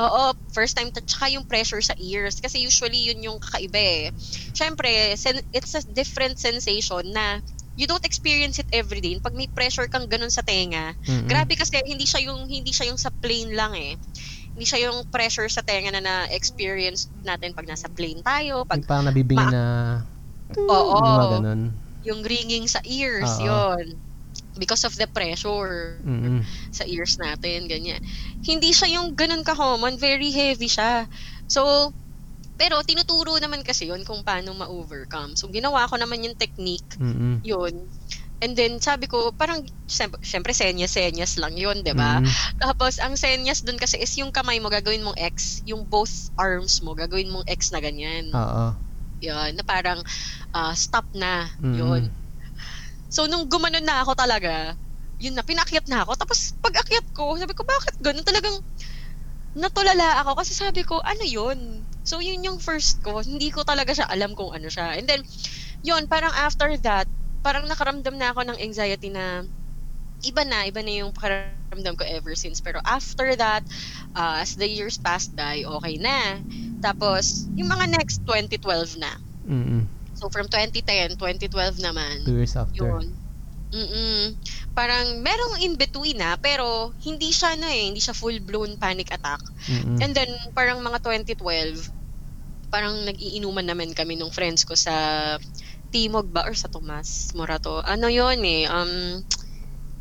Oo, first time at saka yung pressure sa ears kasi usually yun yung kakaiba eh. Syempre, sen- it's a different sensation na you don't experience it every day. Pag may pressure kang ganun sa tenga, Mm-mm. grabe kasi hindi siya yung hindi siya yung sa plane lang eh. Hindi siya yung pressure sa tenga na na-experience natin pag nasa plane tayo, pag parang nabibingi Ma- na Oo. yung ganun. yung ringing sa ears, Oo. yon Because of the pressure Mm-mm. sa ears natin, ganyan. Hindi siya yung ganun ka-common, very heavy siya. So, pero tinuturo naman kasi yon kung paano ma-overcome. So, ginawa ko naman yung technique, Mm-mm. yun. And then, sabi ko, parang, syem- syempre, senyas-senyas lang yun, di ba? Mm-mm. Tapos, ang senyas dun kasi is yung kamay mo, gagawin mong X. Yung both arms mo, gagawin mong X na ganyan. Oo. Yun, na parang ah, stop na. Mm-mm. Yun. So, nung gumanon na ako talaga, yun na, pinakyat na ako. Tapos, pag akyat ko, sabi ko, bakit ganun? Talagang, natulala ako kasi sabi ko, ano yun? So, yun yung first ko. Hindi ko talaga siya alam kung ano siya. And then, yun, parang after that, parang nakaramdam na ako ng anxiety na iba na, iba na yung pakiramdam ko ever since. Pero after that, uh, as the years passed by, okay na. Tapos, yung mga next 2012 na. Mm-mm. So, from 2010, 2012 naman. Two years after. Yun. Mm-mm. Parang merong in between na, pero hindi siya na eh, hindi siya full-blown panic attack. Mm-mm. And then, parang mga 2012, parang nag-iinuman naman kami nung friends ko sa Timog ba or sa Tomas Morato. Ano yon eh, um,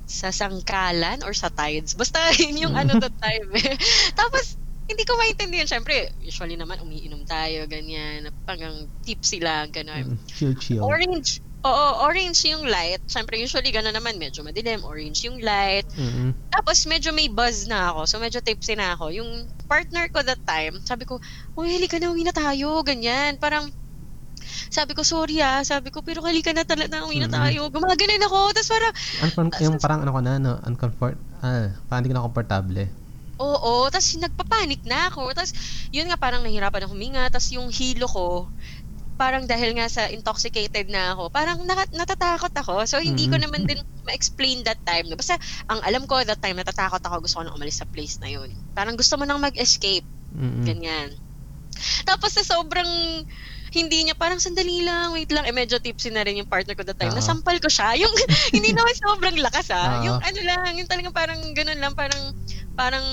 sa Sangkalan or sa Tides. Basta yun yung ano that time eh. Tapos, hindi ko maintindihan. Siyempre, usually naman umiinom tayo, ganyan. Parang tipsy lang, gano'n. Mm-mm. Chill, chill. Orange. Oo, orange yung light. Siyempre, usually gano'n naman, medyo madilim. Orange yung light. Mm-mm. Tapos, medyo may buzz na ako. So, medyo tipsy na ako. Yung partner ko that time, sabi ko, Uy, halika na, uwi na tayo. Ganyan. Parang, sabi ko, sorry ah. Sabi ko, pero halika na talaga, uwi na Mhm. tayo. Gumaganin ako. Tapos parang, Uncom- yung parang ano ko na, no? Uncomfort, ah, parang hindi ko na komportable. Oo, tapos nagpapanik na ako. Tapos yun nga parang nahirapan ako huminga. Tapos yung hilo ko, parang dahil nga sa intoxicated na ako, parang naka- natatakot ako. So hindi ko Mhm. naman din ma-explain that time. No? Basta ang alam ko that time natatakot ako, gusto ko nang umalis sa place na yun. Parang gusto mo nang mag-escape, Mm-mm. ganyan. Tapos sa sobrang hindi niya, parang sandali lang, wait lang. Eh, medyo tipsy na rin yung partner ko that time. Oo. Nasampal ko siya. Yung, hindi naman sobrang lakas ah. Oo. Yung ano lang, yung talagang parang ganun lang, parang, parang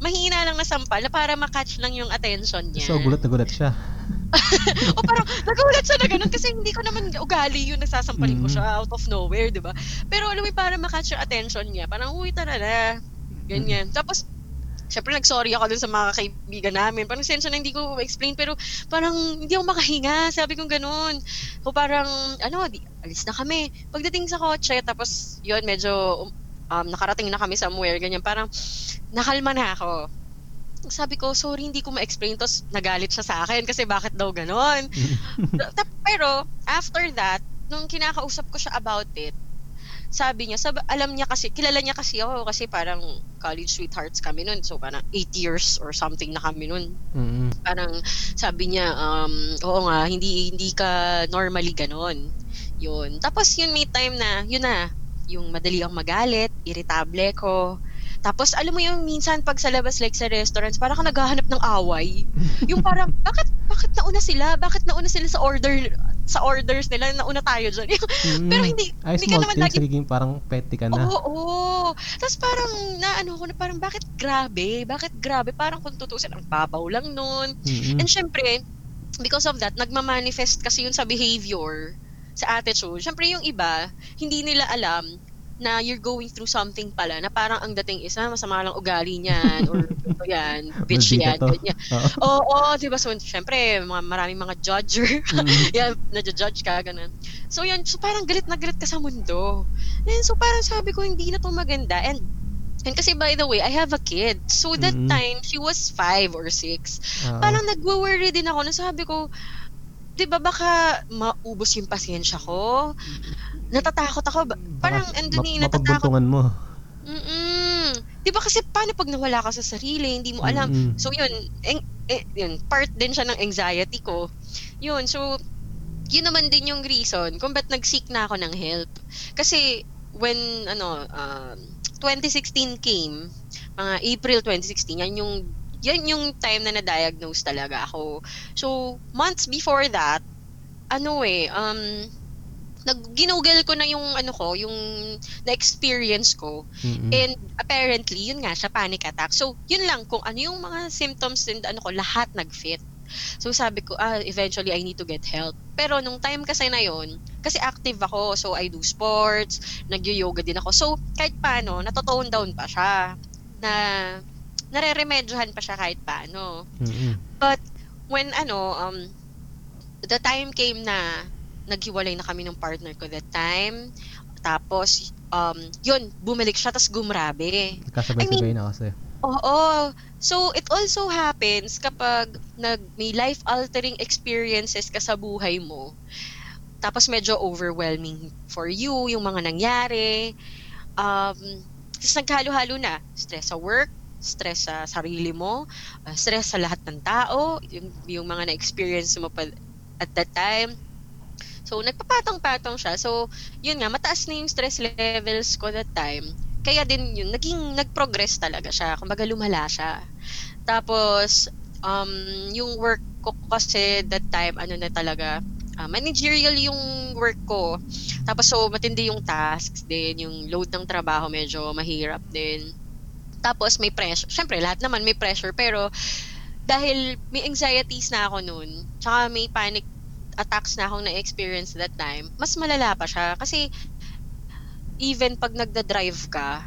mahina lang na sampal na para makatch lang yung attention niya. So, gulat na gulat siya. o parang nagulat siya na ganun kasi hindi ko naman ugali yung nasasampalin ko Mhm. siya out of nowhere, di ba? Pero alam mo, para makatch yung attention niya, parang uy, tara na. Ganyan. Tapos, syempre nag-sorry ako dun sa mga kaibigan namin. Parang sensya na hindi ko explain pero parang hindi ako makahinga. Sabi ko ganun. O parang, ano, di, alis na kami. Pagdating sa kotse, tapos yun, medyo um, nakarating na kami somewhere, ganyan. Parang nakalma na ako. Sabi ko, sorry, hindi ko ma-explain. Tapos nagalit siya sa akin kasi bakit daw ganon. Pero, after that, nung kinakausap ko siya about it, sabi niya, sab- alam niya kasi, kilala niya kasi ako kasi parang college sweethearts kami nun. So, parang 8 years or something na kami nun. Mm-mm. Parang sabi niya, um, oo nga, hindi, hindi ka normally ganon. Yun. Tapos yun may time na, yun na, yung madali ang magalit, irritable ko. Tapos alam mo yung minsan pag sa labas like sa restaurants, parang ka naghahanap ng away. Yung parang, bakit, bakit nauna sila? Bakit nauna sila sa order, sa orders nila, nauna tayo dyan. Mm-mm. Pero hindi, Ay, hindi ka naman lagi parang petty ka na. Oo, oo. Tapos parang naano ko na parang bakit grabe? Bakit grabe? Parang kung tutusin, ang babaw lang nun. Mm-mm. And syempre, because of that, nagmamanifest kasi yun sa behavior, sa attitude. Syempre yung iba, hindi nila alam na you're going through something pala na parang ang dating isa, masama lang ugali niyan or ito yan, bitch yan, ganyan. Oo. Oo, oh, di ba? So, syempre, mga, maraming mga judger. Mm-mm. yan, nadja-judge ka, ganun. So, yun, so parang galit na galit ka sa mundo. And so, parang sabi ko, hindi na to maganda. And, and kasi by the way, I have a kid. So, that Mm-mm. time, she was five or six. Oo. Parang nagwo-worry din ako na sabi ko, di ba baka maubos yung pasensya ko? Natatakot ako. ba- Parang, Baka andun map- eh, natatakot. mapagbuntungan mo. Mm-mm. Di ba kasi paano pag nawala ka sa sarili, hindi mo alam. Mm-mm. So yun, eng- eh, yun, part din siya ng anxiety ko. Yun, so yun naman din yung reason kung ba't nag-seek na ako ng help. Kasi when ano um 2016 came, mga April 2016, yan yung yan yung time na na-diagnose talaga ako. So, months before that, ano eh, um, nag ginugol ko na yung ano ko, yung na-experience ko. Mm-mm. And apparently, yun nga siya, panic attack. So, yun lang, kung ano yung mga symptoms and ano ko, lahat nag-fit. So, sabi ko, ah, eventually, I need to get help. Pero nung time kasi na yun, kasi active ako, so I do sports, nag-yoga din ako. So, kahit paano, natotone down pa siya. Na, nare-remedyohan pa siya kahit paano. Mm-mm. But, when ano, um, the time came na naghiwalay na kami ng partner ko that time. Tapos, um, yun, bumalik siya, tapos gumrabe. Kasabay-sabay na kasi. Oo. So, it also happens kapag nag, may life-altering experiences ka sa buhay mo. Tapos medyo overwhelming for you, yung mga nangyari. Um, tapos naghalo-halo na. Stress sa work, stress sa sarili mo, uh, stress sa lahat ng tao, yung, yung mga na-experience mo pa at that time. So, nagpapatong-patong siya. So, yun nga, mataas na yung stress levels ko that time. Kaya din yun, naging nag-progress talaga siya. Kumbaga lumala siya. Tapos, um, yung work ko kasi that time, ano na talaga, uh, managerial yung work ko. Tapos so, matindi yung tasks din, yung load ng trabaho medyo mahirap din. Tapos may pressure. Siyempre, lahat naman may pressure. Pero dahil may anxieties na ako noon, tsaka may panic attacks na akong na-experience that time, mas malala pa siya. Kasi even pag nagda-drive ka,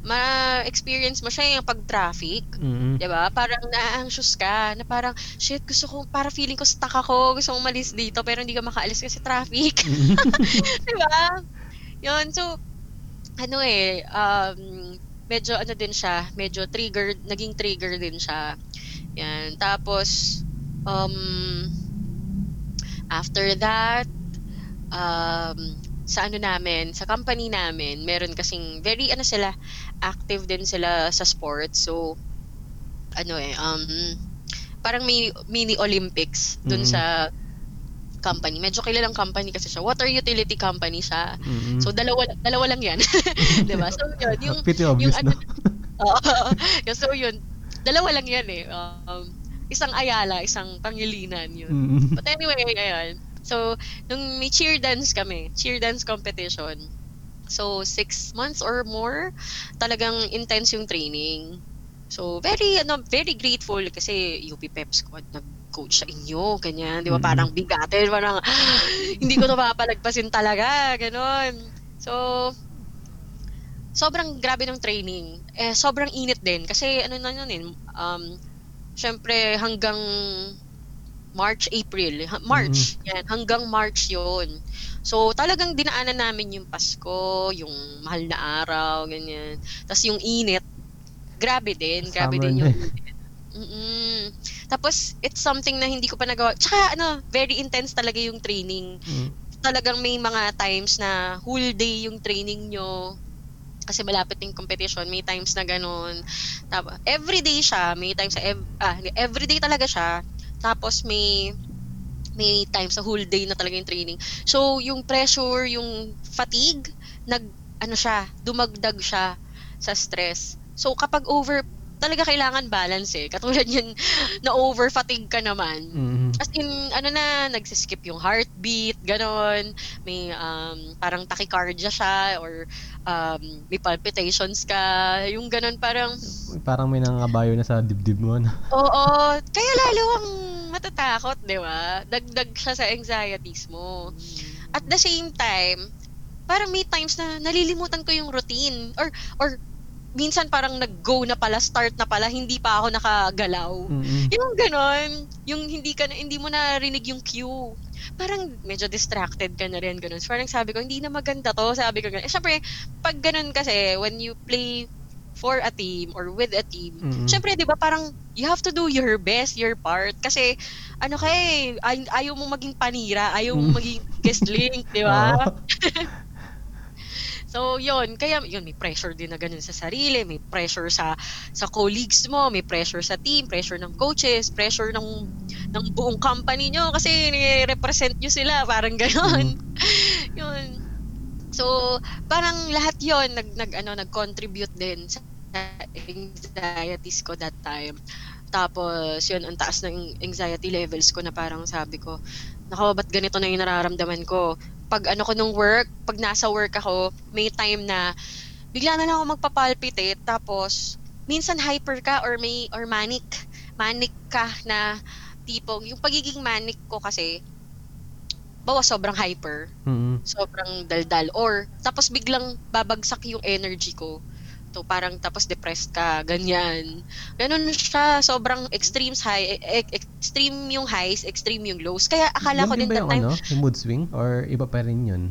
ma-experience mo siya yung pag-traffic. Mm-mm. 'di ba? Parang na-anxious ka, na parang shit, gusto ko para feeling ko stuck ako, gusto kong umalis dito pero hindi ka makaalis kasi traffic. 'Di ba? 'Yun, so ano eh um medyo ano din siya, medyo triggered, naging trigger din siya. Yan. Tapos um after that um sa ano namin, sa company namin, meron kasing very ano sila, active din sila sa sports. So ano eh, um parang may mini Olympics dun Mm. sa company. Medyo kilalang company kasi siya. Water utility company siya. Mm-mm. So dalawa dalawa lang 'yan. 'Di ba? So yun, yung Pretty obvious, yung no? Yung- so yun, dalawa lang 'yan eh. Um, isang Ayala, isang Pangilinan yun. Mm-mm. But anyway, ayun. So, nung may cheer dance kami, cheer dance competition. So, six months or more, talagang intense yung training. So, very, ano, very grateful kasi UP Pep Squad nag-coach sa inyo, ganyan. Di ba? Mhm. Parang bigatin, parang hindi ko to mapalagpasin talaga, ganon. So, sobrang grabe ng training. Eh, sobrang init din. Kasi, ano na yun eh, um, syempre, hanggang March, April. March. Yan, hanggang March yon So, talagang dinaanan namin yung Pasko, yung mahal na araw, ganyan. Tapos yung init, grabe din. Grabe Summer din yung eh. Mm-mm. Tapos, it's something na hindi ko pa nagawa. Tsaka, ano, very intense talaga yung training. Mm. Talagang may mga times na whole day yung training nyo. Kasi malapit yung competition. May times na ganun. Tapos, everyday siya. May times sa, ev- ah, everyday talaga siya. Tapos may may times sa whole day na talaga yung training. So, yung pressure, yung fatigue, nag, ano siya, dumagdag siya sa stress. So, kapag over, talaga kailangan balance eh. Katulad yun, na over fatigue ka naman. Mm-mm. As in, ano na, nagsiskip yung heartbeat, ganon. May um, parang tachycardia siya or um, may palpitations ka. Yung ganon parang, Parang may nangangabayo na sa dibdib mo. no? oo, kaya lalo ang matatakot, di ba? Dagdag siya sa anxieties mo. At the same time, parang may times na nalilimutan ko yung routine. Or, or minsan parang nag-go na pala, start na pala, hindi pa ako nakagalaw. Mm-mm. Yung ganon, yung hindi ka na, hindi mo narinig yung cue. Parang medyo distracted ka na rin, ganon. So, parang sabi ko, hindi na maganda to. Sabi ko ganon. Eh, syempre, pag ganon kasi, when you play for a team or with a team, Mm-mm. syempre, di ba, parang you have to do your best, your part. Kasi, ano ka eh, ay, ayaw mo maging panira, ayaw mo Mm. maging guest link, di ba? So, yun. Kaya, yun, may pressure din na ganun sa sarili. May pressure sa sa colleagues mo. May pressure sa team. Pressure ng coaches. Pressure ng, ng buong company nyo. Kasi, represent nyo sila. Parang ganun. yun. So, parang lahat 'yon nag nag ano, nag-contribute din sa anxieties ko that time. Tapos 'yun, ang taas ng anxiety levels ko na parang sabi ko, "Naku, ba't ganito na 'yung nararamdaman ko?" 'Pag ano ko nung work, 'pag nasa work ako, may time na bigla na lang ako magpa-palpitate tapos minsan hyper ka or may or manic. Manic ka na tipong yung pagiging manic ko kasi bawa sobrang hyper, Mm. sobrang daldal or tapos biglang babagsak yung energy ko. So parang tapos depressed ka, ganyan. Gano'n siya, sobrang extremes high, e- extreme yung highs, extreme yung lows. Kaya akala Yun ko din that yung time, ano, yung mood swing or iba pa rin 'yun?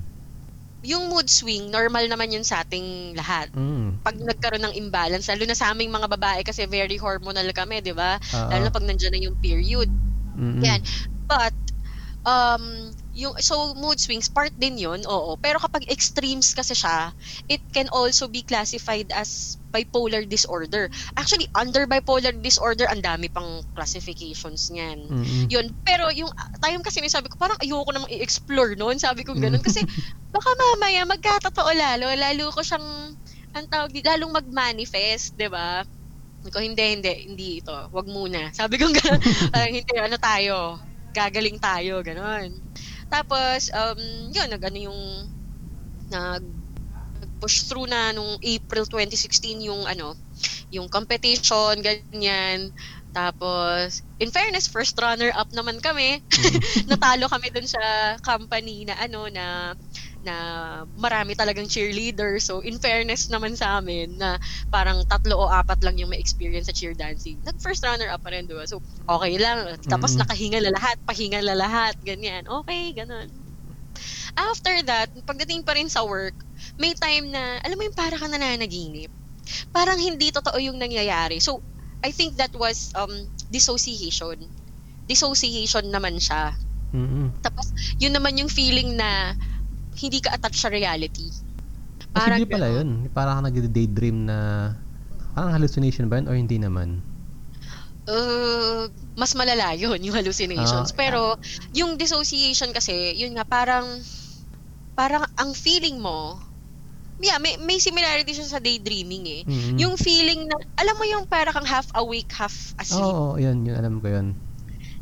yung mood swing, normal naman yun sa ating lahat. Mm. Pag nagkaroon ng imbalance, lalo na sa aming mga babae kasi very hormonal kami, di ba? Lalo na Oo. pag nandiyan na yung period. Mm. Yan. But, um, yung, so mood swings, part din yun, oo. Pero kapag extremes kasi siya, it can also be classified as bipolar disorder. Actually, under bipolar disorder, ang dami pang classifications niyan. Mm. Yun. Pero yung ah, time kasi may sabi ko, parang ayoko namang i-explore noon. Sabi ko ganun. Kasi baka mamaya magkatotoo lalo. Lalo ko siyang, ang tawag lalong mag-manifest, di ba? Ko, hindi, hindi, hindi ito. Wag muna. Sabi ko gano'n, parang hindi, ano tayo, gagaling tayo, gano'n. Tapos, um, yun, nag, ano yung, nag, push through na nung April 2016 yung ano, yung competition, ganyan. Tapos, in fairness, first runner-up naman kami. Natalo kami dun sa company na ano, na na marami talagang cheerleader. So, in fairness naman sa amin, na parang tatlo o apat lang yung may experience sa cheer dancing. Nag-first runner-up pa rin, diba? So, okay lang. Tapos, Mm. nakahinga na lahat, pahinga na lahat, ganyan. Okay, ganun. After that, pagdating pa rin sa work, may time na, alam mo yung para ka nananaginip. Parang hindi totoo yung nangyayari. So, I think that was um, dissociation. Dissociation naman siya. Mm. Tapos, yun naman yung feeling na hindi ka attached sa reality. Posible pala ganon. 'yun. Parang ka nagde-daydream na parang hallucination ba 'yun o hindi naman? Uh, mas malala yun, yung hallucinations. Ah, Pero, yung dissociation kasi, yun nga, parang, parang ang feeling mo, yeah, may, may similarity siya sa daydreaming eh. Mm. Yung feeling na, alam mo yung para kang half awake, half asleep. Oo, oh, 'yun, 'yun alam ko 'yun.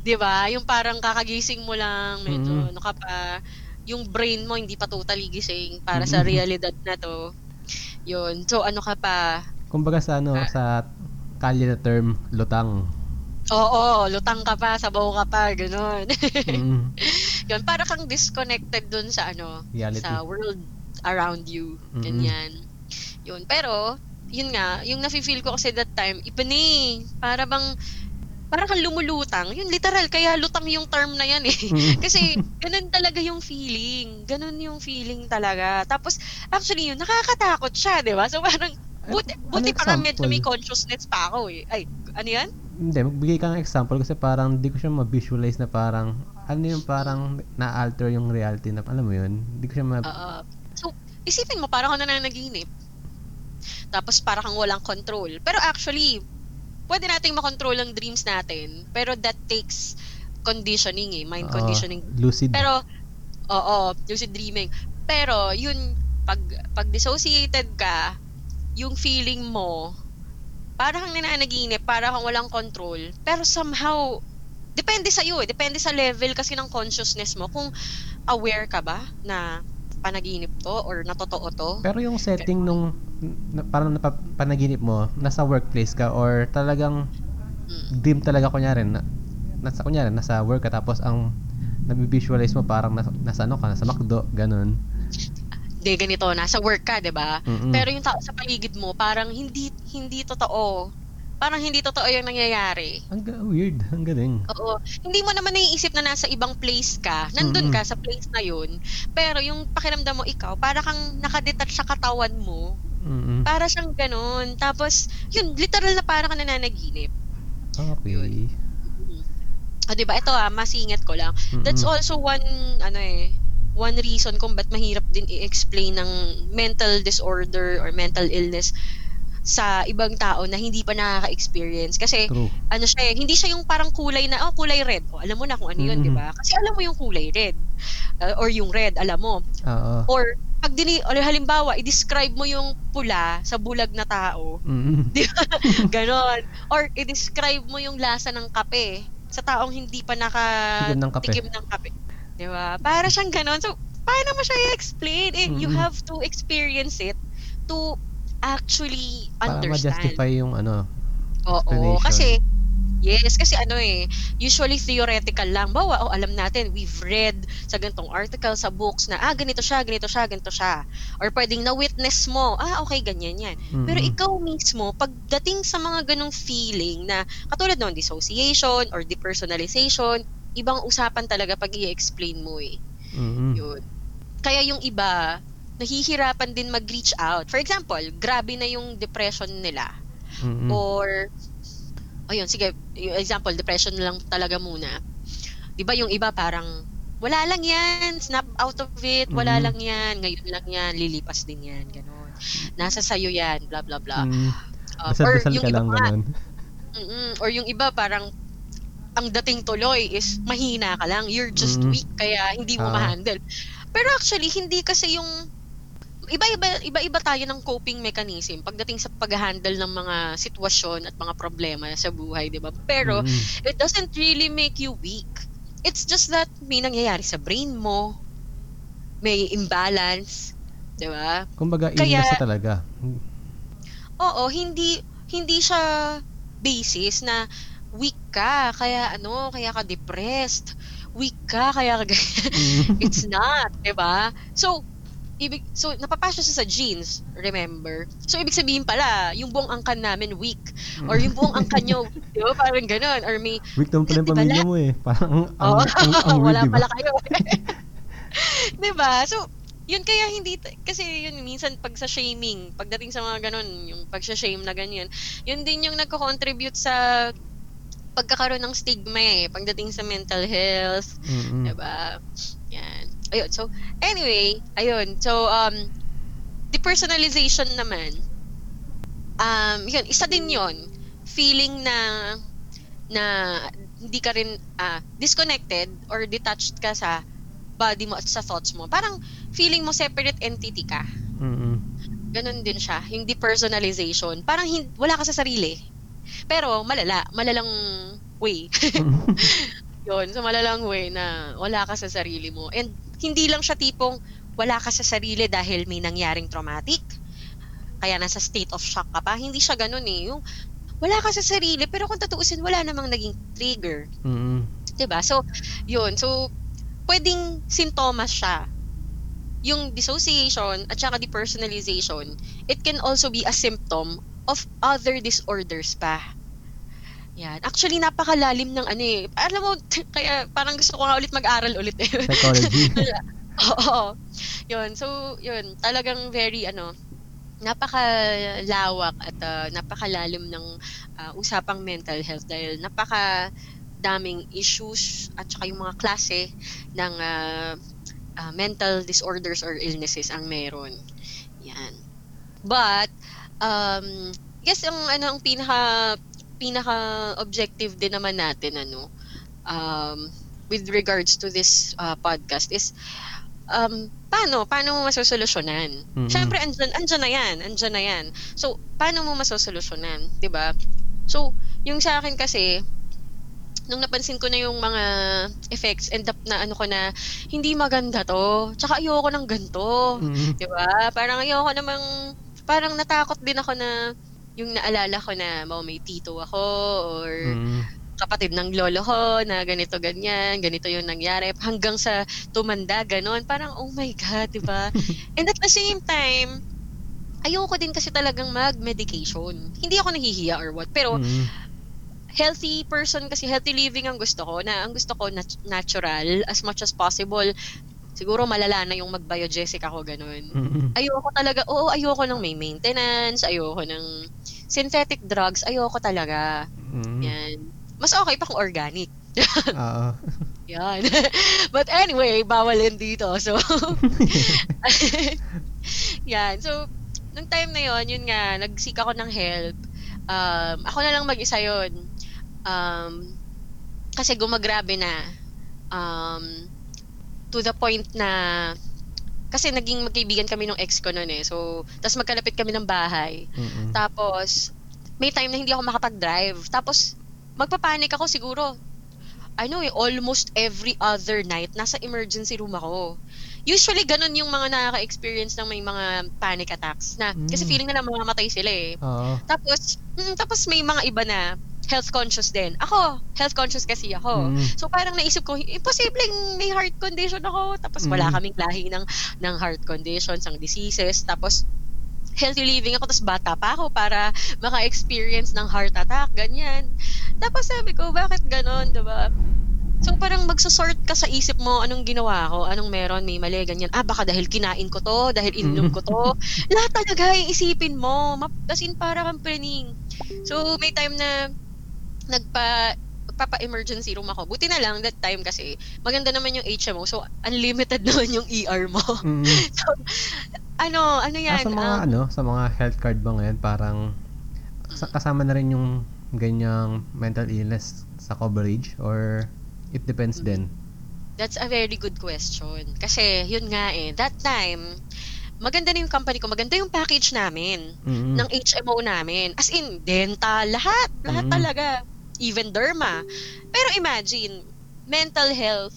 'Di ba? Yung parang kakagising mo lang, medyo Mm. ano ka pa, yung brain mo hindi pa totally gising para sa Mm. realidad na to. Yun. So ano ka pa? Kumbaga sa ano, Ah. sa kalye na term, lutang. Oo, lutang ka pa, sabaw ka pa, ganun. Mm. Yun, para kang disconnected dun sa ano, Reality. sa world around you. Ganyan. Yun. Pero, yun nga, yung nafe-feel ko kasi that time, iba eh. Para bang, para kang lumulutang. Yun, literal, kaya lutang yung term na yan eh. Mm. Kasi, ganun talaga yung feeling. Ganun yung feeling talaga. Tapos, actually yun, nakakatakot siya, di ba? So, parang, buti, Ano buti pa nga medyo may consciousness pa ako eh. Ay, ano yan? Hindi, magbigay ka ng example kasi parang di ko siya ma-visualize na parang ano yung parang na-alter yung reality na alam mo yun. Hindi ko siya ma... Oo. so, isipin mo, parang ka nananaginip. Tapos parang kang walang control. Pero actually, pwede nating makontrol ang dreams natin. Pero that takes conditioning eh, mind Oo, conditioning. lucid. Pero, oo, lucid dreaming. Pero, yun, pag, pag dissociated ka, yung feeling mo, parang kang nananaginip, parang kang walang control. Pero somehow, depende sa iyo eh. Depende sa level kasi ng consciousness mo. Kung aware ka ba na panaginip to or natotoo to. Pero yung setting nung na, parang napa- panaginip mo, nasa workplace ka or talagang Mm. dream talaga kunyari na, nasa kunyari nasa work ka tapos ang nabi-visualize mo parang nasa, nasa ano ka, nasa McDo, ganun. Di ganito, nasa work ka, 'di ba? Pero yung tao sa paligid mo, parang hindi hindi totoo. Parang hindi totoo yung nangyayari. ang ga- weird, ang galing. Oo. Hindi mo naman naiisip na nasa ibang place ka. Nandun Mm-mm. ka sa place na yun. Pero yung pakiramdam mo ikaw, para kang nakadetach sa katawan mo. Mm-mm. Para siyang ganun. Tapos, yun, literal na para ka nananaginip. Okay. O, di ba? Ito ah, masingit ko lang. That's Mm-mm. also one, ano eh, one reason kung ba't mahirap din i-explain ng mental disorder or mental illness sa ibang tao na hindi pa nakaka-experience. Kasi, True. ano siya eh, hindi siya yung parang kulay na, oh, kulay red. O, alam mo na kung ano yun, Mm. di ba? Kasi alam mo yung kulay red. Uh, or yung red, alam mo. Oo. Or pag dini, o halimbawa, i-describe mo yung pula sa bulag na tao. Mm. Ganon. Or i-describe mo yung lasa ng kape sa taong hindi pa Tikim ng kape. ng kape. Di ba? Para siyang ganon. So, paano mo siya i-explain? Eh, You Mm-mm. have to experience it to actually Para understand. ma-justify yung ano. Oo, kasi Yes, kasi ano eh, usually theoretical lang. Bawa, oh, alam natin, we've read sa ganitong article, sa books na, ah, ganito siya, ganito siya, ganito siya. Or pwedeng na-witness mo, ah, okay, ganyan yan. Pero Mm-mm. ikaw mismo, pagdating sa mga ganong feeling na, katulad ng dissociation or depersonalization, ibang usapan talaga pag i-explain mo eh. Mm-mm. Yun. Kaya yung iba, nahihirapan din mag-reach out. For example, grabe na yung depression nila. Mm-mm. Or, ayun, sige, yung example, depression lang talaga muna. Di ba yung iba parang, wala lang yan, snap out of it, wala Mhm. lang yan, ngayon lang yan, lilipas din yan, gano'n. Nasa sayo yan, blah, blah, blah. Mm. Uh, or Dasal-dasal yung ka iba lang pa, ganun. or yung iba parang, ang dating tuloy is mahina ka lang, you're just Mhm. weak, kaya hindi mo Ah. ma-handle. Pero actually, hindi kasi yung iba-iba iba-iba tayo ng coping mechanism pagdating sa pag-handle ng mga sitwasyon at mga problema sa buhay, 'di ba? Pero Mm-mm. it doesn't really make you weak. It's just that may nangyayari sa brain mo, may imbalance, 'di ba? Kumbaga, Kaya- illness na talaga. Oo, hindi hindi siya basis na weak ka, kaya ano, kaya ka depressed. Weak ka, kaya ka. Mm. It's not, 'di ba? So, ibig so napapasya siya sa genes, remember? So ibig sabihin pala, yung buong angkan namin weak or yung buong angkan nyo, 'di ba? Parang gano'n or may Weak naman pala yung Di ba pamilya mo eh. Parang ang, ang, Oo, ang, ang weird, wala di ba? pala kayo. 'Di ba? So yun kaya hindi kasi yun minsan pag sa shaming, pagdating sa mga ganun, yung pag-shame na ganyan, yun din yung nagko-contribute sa pagkakaroon ng stigma eh, pagdating sa mental health, Mm-mm. Diba? Yan. Ayun. So, anyway, ayun. So, um, depersonalization naman, um, yun, isa din yun. Feeling na, na hindi ka rin ah, disconnected or detached ka sa body mo at sa thoughts mo. Parang feeling mo separate entity ka. Mm-mm. Ganon din siya. Yung depersonalization. Parang hin- wala ka sa sarili. Pero malala. Malalang way. Yun, so malalang way na wala ka sa sarili mo. And hindi lang siya tipong wala ka sa sarili dahil may nangyaring traumatic. Kaya nasa state of shock ka pa. Hindi siya ganun eh. Yung wala ka sa sarili, pero kung tutuusin, wala namang naging trigger. Mm-mm. 'Di ba So, yun. So, pwedeng sintomas siya. Yung dissociation at saka depersonalization, it can also be a symptom of other disorders pa. Yan. Actually, napakalalim ng ano eh. Alam mo, kaya parang gusto ko nga ulit mag-aral ulit eh. Psychology. Oo. Yun. So, yun. Talagang very, ano, napakalawak at ah, napakalalim ng ah, usapang mental health dahil napaka daming issues at saka yung mga klase ng ah, ah, mental disorders or illnesses ang meron. Yan. But, um, yes, ang ano ang pinaka pinaka objective din naman natin ano um, with regards to this uh, podcast is um, paano paano mo masosolusyonan? Mm-mm. Syempre andyan, andyan na 'yan, andyan na 'yan. So, paano mo masosolusyonan, 'di ba? So, yung sa akin kasi nung napansin ko na yung mga effects end up na ano ko na hindi maganda to. Tsaka ayoko ng ganto. Mm-mm. 'Di ba? Parang ayoko namang parang natakot din ako na yung naalala ko na mau may tito ako or Mm-mm. kapatid ng lolo ko na ganito ganyan, ganito yung nangyari hanggang sa tumanda ganon. Parang oh my god, 'di ba? And at the same time, ayoko din kasi talagang mag-medication. Hindi ako nahihiya or what, pero Mm-mm. healthy person kasi healthy living ang gusto ko na ang gusto ko nat- natural as much as possible. Siguro malala na yung mag-biogesic ako ganun ayoko talaga, oo, ayoko ng may maintenance, ayoko ng synthetic drugs, ayoko talaga. Mm-mm. Yan. Mas okay pa kung organic. Oo. Yan. But anyway, bawal yun dito. So, yan. So, nung time na yon yun nga, nag-seek ako ng help. Um, ako na lang mag-isa yun. Um, kasi gumagrabe na. Um, to the point na kasi naging magkaibigan kami nung ex ko noon eh. So, tapos magkalapit kami ng bahay. Mm-mm. Tapos, may time na hindi ako makapag-drive. Tapos, magpapanik ako siguro. Ano eh, almost every other night, nasa emergency room ako. Usually, ganun yung mga nakaka-experience ng may mga panic attacks. Na, Kasi Mm. feeling na mamatay sila eh. Oo. Tapos, mm, tapos may mga iba na health conscious din. Ako, health conscious kasi ako. Mm. So parang naisip ko, imposibleng may heart condition ako. Tapos wala Mm. kaming lahi ng, ng heart conditions, ng diseases. Tapos healthy living ako, tapos bata pa ako para maka-experience ng heart attack, ganyan. Tapos sabi ko, bakit ganon, diba? So parang magsasort ka sa isip mo, anong ginawa ko, anong meron, may mali, ganyan. Ah, baka dahil kinain ko to, dahil ininom ko to. Lahat talaga iisipin mo. As in, para kang praning. So, may time na nagpa magpapa-emergency room ako. Buti na lang that time kasi maganda naman yung HMO. So, unlimited naman yung ER mo. Mm. so, ano, ano Ah, yan? sa mga um, ano, sa mga health card ba ngayon, parang kas- kasama na rin yung ganyang mental illness sa coverage or it depends din. That's a very good question. Kasi, yun nga eh, that time, maganda na yung company ko, maganda yung package namin Mm. ng HMO namin. As in, dental, lahat, lahat Mm. talaga. Even derma. Pero imagine, mental health,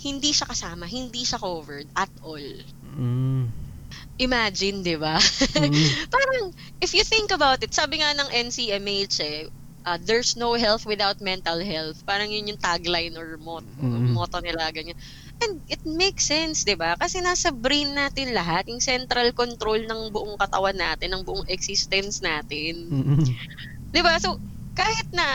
hindi siya kasama, hindi siya covered at all. Mm. Imagine, di ba? Mm. Parang, if you think about it, sabi nga ng NCMH eh, uh, there's no health without mental health. Parang yun yung tagline or motto, Mm. motto nila, ganyan. And it makes sense, di ba? Kasi nasa brain natin lahat, yung central control ng buong katawan natin, ng buong existence natin. Mm. 'Di ba? So kahit na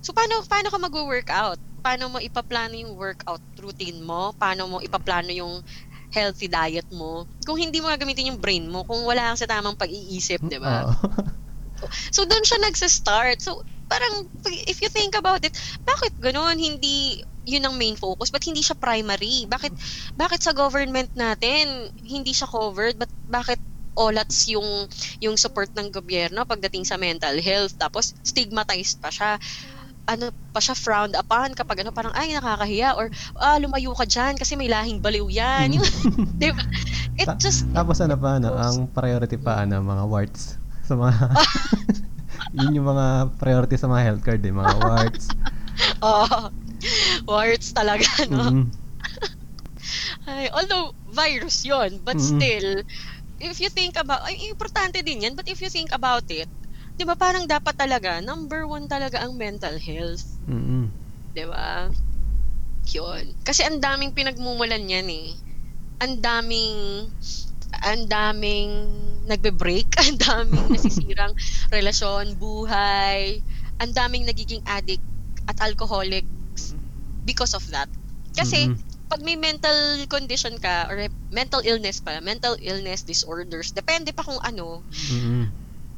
So paano paano ka magwo-workout? Paano mo ipaplano yung workout routine mo? Paano mo ipaplano yung healthy diet mo? Kung hindi mo gagamitin yung brain mo, kung wala kang sa tamang pag-iisip, 'di ba? So doon siya nagsa-start. So parang if you think about it, bakit ganoon hindi yun ang main focus but hindi siya primary? Bakit bakit sa government natin hindi siya covered but bakit olats yung yung support ng gobyerno pagdating sa mental health tapos stigmatized pa siya ano pa siya frowned upon kapag ano parang ay nakakahiya or ah lumayo ka diyan kasi may lahing baliw yan yung, di ba? it Ta- just Tapos ano pa, ano, ang priority pa, ano, mga warts. Sa mga, yun yung mga priority sa mga health card, eh, mga warts. oh words talaga no Mm. Ay, although virus yon but Mm. still if you think about ay importante din yan but if you think about it 'di ba parang dapat talaga number one talaga ang mental health. Mm. 'di ba? Yun. Kasi ang daming pinagmumulan yan eh. Ang daming ang daming nagbe-break ang daming nasisirang relasyon buhay ang daming nagiging addict at alcoholics because of that. Kasi Mm. Pag may mental condition ka or mental illness pa, mental illness disorders, depende pa kung ano, Mm.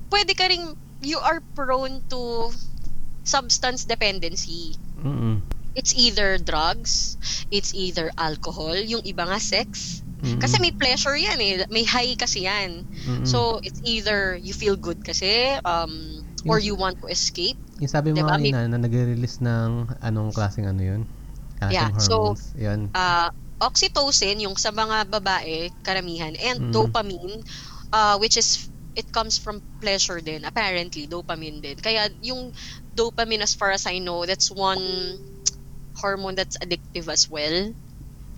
pwede ka ring you are prone to substance dependency. Mm. It's either drugs, it's either alcohol, yung iba nga sex. Mm. Kasi may pleasure yan eh, may high kasi yan. Mm. So, it's either you feel good kasi, um, or you want to escape. yung sabi mo diba, may- kanina na nagre-release ng anong klaseng ano yun? Yeah, so, hormones. yun. uh, oxytocin yung sa mga babae karamihan and Mm. dopamine uh, which is it comes from pleasure din apparently dopamine din kaya yung dopamine as far as I know that's one hormone that's addictive as well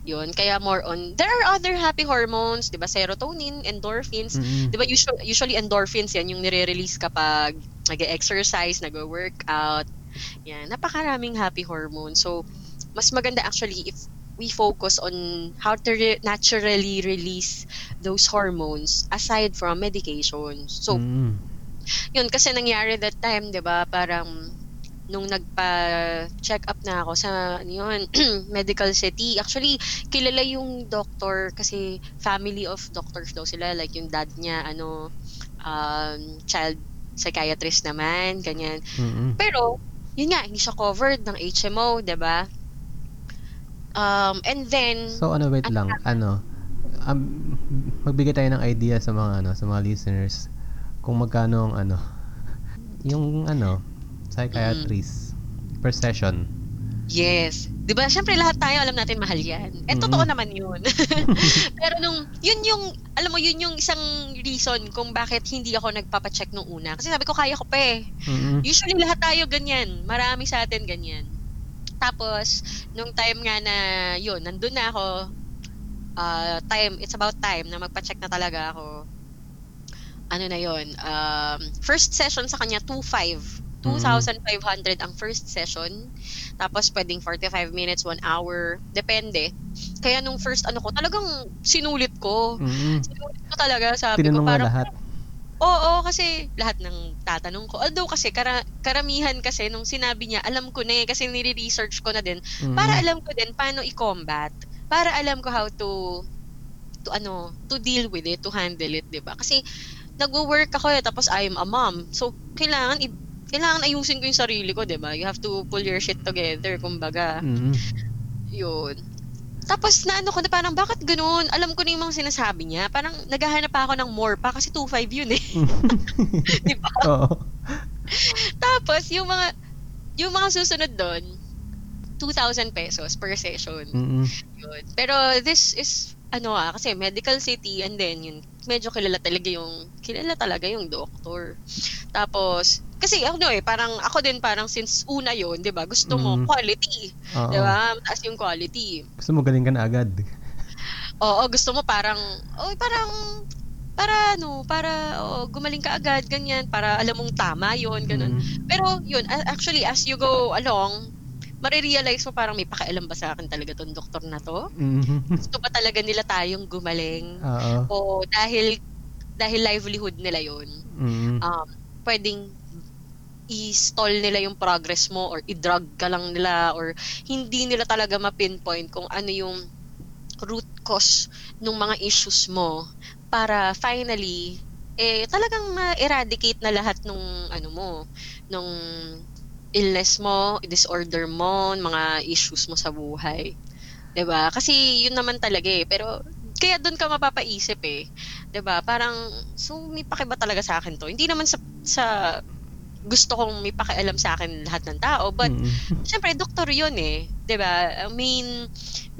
yun kaya more on there are other happy hormones 'di ba serotonin endorphins Mm. 'di ba usually, usually endorphins yan yung nire-release kapag nag-exercise nag-workout yan napakaraming happy hormones so mas maganda actually if we focus on how to re- naturally release those hormones aside from medications. So, Mm. yun kasi nangyari that time, 'di ba? Parang nung nagpa-check up na ako sa ano yun, medical city. Actually, kilala yung doctor kasi family of doctors daw sila. Like yung dad niya, ano, um, child psychiatrist naman, ganyan. Mm. Pero, yun nga, hindi siya covered ng HMO, 'di ba? Um, and then, So ano wait lang, ano um, magbigay tayo ng idea sa mga ano, sa mga listeners kung magkano ang ano yung ano psychiatrist per session. Yes. 'Di ba siyempre lahat tayo alam natin mahal 'yan. Eh Mm. totoo naman 'yun. Pero nung 'yun yung alam mo 'yun yung isang reason kung bakit hindi ako nagpapa-check nung una. Kasi sabi ko kaya ko pa eh. Mm. Usually lahat tayo ganyan. Marami sa atin ganyan. Tapos nung time nga na 'yun, nandun na ako. ah, time, it's about time na magpa-check na talaga ako. Ano na 'yon? Um, first session sa kanya 2.5. 2,500 ang first session. Tapos pwedeng 45 minutes, 1 hour. Depende. Kaya nung first ano ko, talagang sinulit ko. Mm. Sinulit ko talaga. Sabi Tinanong ko parang, lahat. Oo, kasi lahat ng tatanong ko. Although kasi kara- karamihan kasi nung sinabi niya, alam ko na eh kasi nire-research ko na din Mm. para alam ko din paano i-combat. Para alam ko how to to ano, to deal with it, to handle it, 'di ba? Kasi nagwo-work ako eh tapos I'm a mom. So kailangan i- kailangan ayusin ko yung sarili ko, 'di ba? You have to pull your shit together, kumbaga. Mm. 'Yun. Tapos naano ko na parang bakit ganoon? Alam ko na yung mga sinasabi niya. Parang naghahanap pa ako ng more pa kasi 2.5 yun eh. Di ba? Oo. Tapos yung mga yung mga susunod doon 2,000 pesos per session. Mm. Yun. Pero this is ano ah kasi medical city and then yun medyo kilala talaga yung kilala talaga yung doctor. Tapos kasi ano eh parang ako din parang since una yun, 'di ba? Gusto mo Mm. quality, Oo. 'di ba? Taas yung quality. Gusto mo galing ka na agad. Oo, gusto mo parang oh parang para ano, para oh, gumaling ka agad ganyan, para alam mong tama 'yon, ganun. Mm. Pero yun, actually as you go along, marirealize mo parang may pakialam ba sa akin talaga tong doktor na to? Mm. Gusto ba talaga nila tayong gumaling? Oo. O dahil dahil livelihood nila yun, Mm. um, pwedeng i-stall nila yung progress mo or i-drug ka lang nila or hindi nila talaga ma-pinpoint kung ano yung root cause ng mga issues mo para finally eh talagang ma-eradicate na lahat nung ano mo nung illness mo, disorder mo, mga issues mo sa buhay. 'Di ba? Kasi yun naman talaga eh. Pero kaya doon ka mapapaisip eh. 'Di ba? Parang so may pakiba talaga sa akin 'to. Hindi naman sa sa gusto kong may pakialam sa akin lahat ng tao, but Mm. syempre doktor 'yun eh. 'Di ba? Main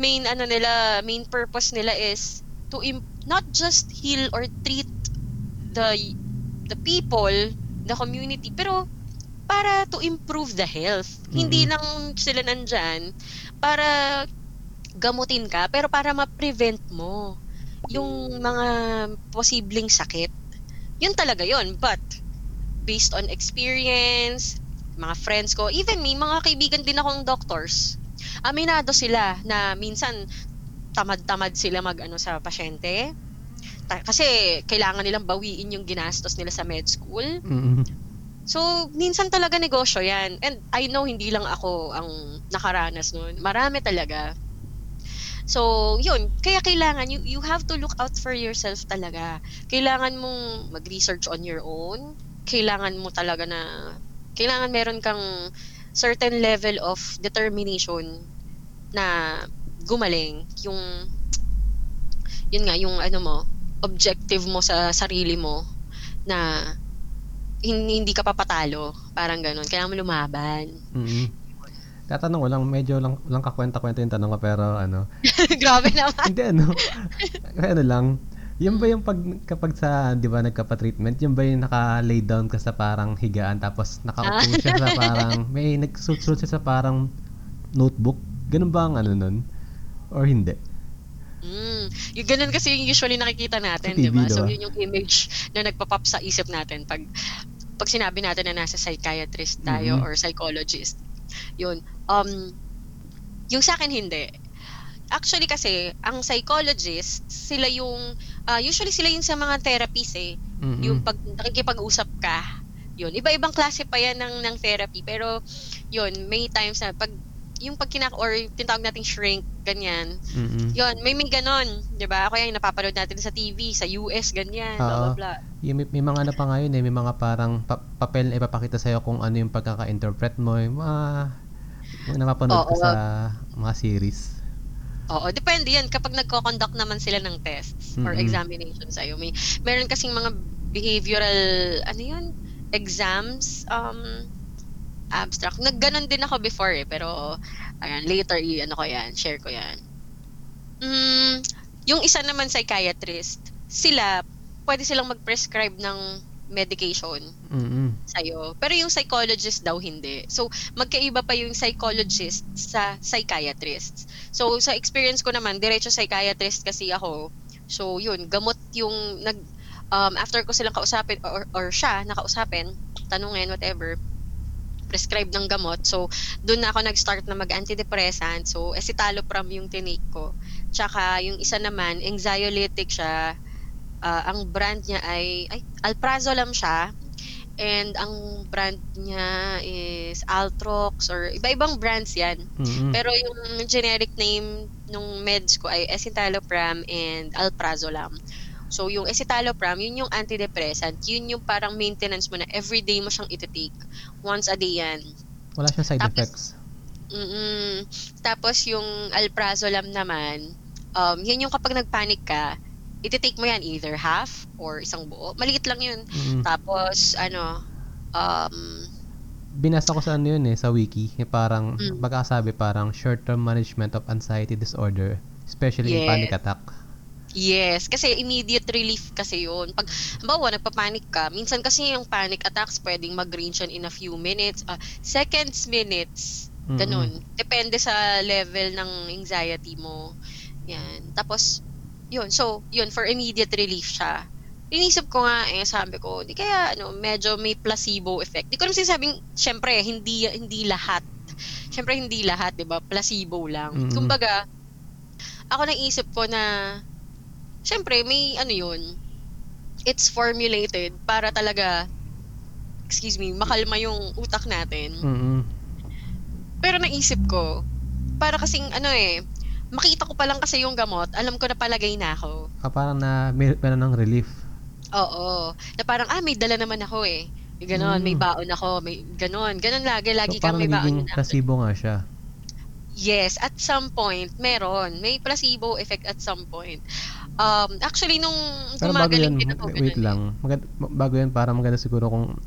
main ano nila, main purpose nila is to im- not just heal or treat the the people, the community, pero para to improve the health. Hindi Mhm. lang sila nandyan para gamutin ka, pero para ma-prevent mo yung mga posibleng sakit. Yun talaga yun. But, based on experience, mga friends ko, even me, mga kaibigan din akong doctors, aminado sila na minsan tamad-tamad sila mag ano sa pasyente. Ta- kasi kailangan nilang bawiin yung ginastos nila sa med school. Mm. So, minsan talaga negosyo yan. And I know hindi lang ako ang nakaranas nun. Marami talaga. So, yun. Kaya kailangan, you, you have to look out for yourself talaga. Kailangan mong mag-research on your own. Kailangan mo talaga na, kailangan meron kang certain level of determination na gumaling. Yung, yun nga, yung ano mo, objective mo sa sarili mo na hindi, ka papatalo. Parang ganun. Kailangan mo lumaban. Mm. Tatanong ko lang, medyo lang, lang kakwenta-kwenta yung tanong ko, pero ano, Grabe naman. hindi ano, ano lang, yun ba yung pag, kapag sa, di ba, nagkapa-treatment, yun ba yung naka-lay down ka sa parang higaan, tapos nakaupo siya sa parang, may nagsusunod siya sa parang notebook? Ganun ba ang ano nun? Or hindi? Mm. Yung ganun kasi yung usually nakikita natin, di ba? So, yun yung image na nagpapop sa isip natin pag pag sinabi natin na nasa psychiatrist tayo Mhm. or psychologist. Yun. Um, yung sa akin, hindi. Actually kasi, ang psychologist, sila yung, ah, usually sila yung sa mga therapies eh. Mm-mm. Yung pag nakikipag-usap ka, yun. Iba-ibang klase pa yan ng, ng therapy. Pero, yun, may times na pag, yung pag kinak or tinatawag nating shrink, ganyan, Mm-mm. yun, may may ganon, 'di ba? Kaya yung napapanood natin sa TV, sa US, ganyan, blah blah blah. Yung may, may mga ano pa ngayon eh, may mga parang pa- papel na ipapakita sa'yo kung ano yung pagkaka-interpret mo, yung mga, mga napapanood ko Oo. sa mga series. Oo, depende yan kapag nagko-conduct naman sila ng tests or Mm-mm. examinations sa'yo. May meron kasing mga behavioral ano yun, exams, um abstract. Nagganon din ako before eh, pero Ayan, later, i- ano ko yan, share ko yan. Mm, yung isa naman psychiatrist, sila, pwede silang mag-prescribe ng medication Mm-mm. sa'yo. Pero yung psychologist daw hindi. So, magkaiba pa yung psychologist sa psychiatrist. So, sa experience ko naman, diretso psychiatrist kasi ako. So, yun, gamot yung nag um, after ko silang kausapin or, or siya nakausapin, tanungin, whatever, prescribe ng gamot. So, doon na ako nag-start na mag-antidepressant. So, escitalopram yung tinake ko. Tsaka, yung isa naman, anxiolytic siya. Ah, ang brand niya ay, ay alprazolam siya. And ang brand niya is Altrox or iba-ibang brands yan. Mm-mm. Pero yung generic name nung meds ko ay escitalopram and alprazolam. So yung escitalopram, yun yung antidepressant. Yun yung parang maintenance mo na everyday mo siyang iti-take. Once a day yan. Wala siyang side Tapos- effects. Mm-mm. Tapos yung alprazolam naman, um, yun yung kapag nagpanic ka, iti-take mo yan either half or isang buo. Maliit lang yun. Mm-mm. Tapos ano, um, Binasa ko sa ano yun eh, sa wiki. Eh, parang, Mm. baka sabi parang short-term management of anxiety disorder, especially in Yes. panic attack. Yes, kasi immediate relief kasi yun. Pag, halimbawa, nagpapanik ka, minsan kasi yung panic attacks pwedeng mag-range yan in a few minutes, ah, seconds, minutes, ganun. Depende sa level ng anxiety mo. Yan. Tapos, yun. So, yun, for immediate relief siya. Inisip ko nga, eh, sabi ko, di kaya, ano, medyo may placebo effect. Di ko naman sinasabing, syempre, hindi, hindi lahat. Syempre, hindi lahat, di ba? Placebo lang. Mm-mm. Kumbaga, ako naisip ko na, syempre, may ano yun, it's formulated para talaga, excuse me, makalma yung utak natin. Mm-mm. Pero naisip ko, para kasing ano eh, makita ko pa lang kasi yung gamot, alam ko na palagay na ako. Ah, parang na, may, meron ng relief. Oo. Na parang, ah, may dala naman ako eh. Ganon, may Mm. baon ako, may ganon. Ganon lagi, lagi So, kang parang may baon. na. placebo nga siya. Yes, at some point, meron. May placebo effect at some point. Um, actually, nung Pero gumagaling din ako, wait ganun eh. lang. Maganda, bago yan, parang maganda siguro kung,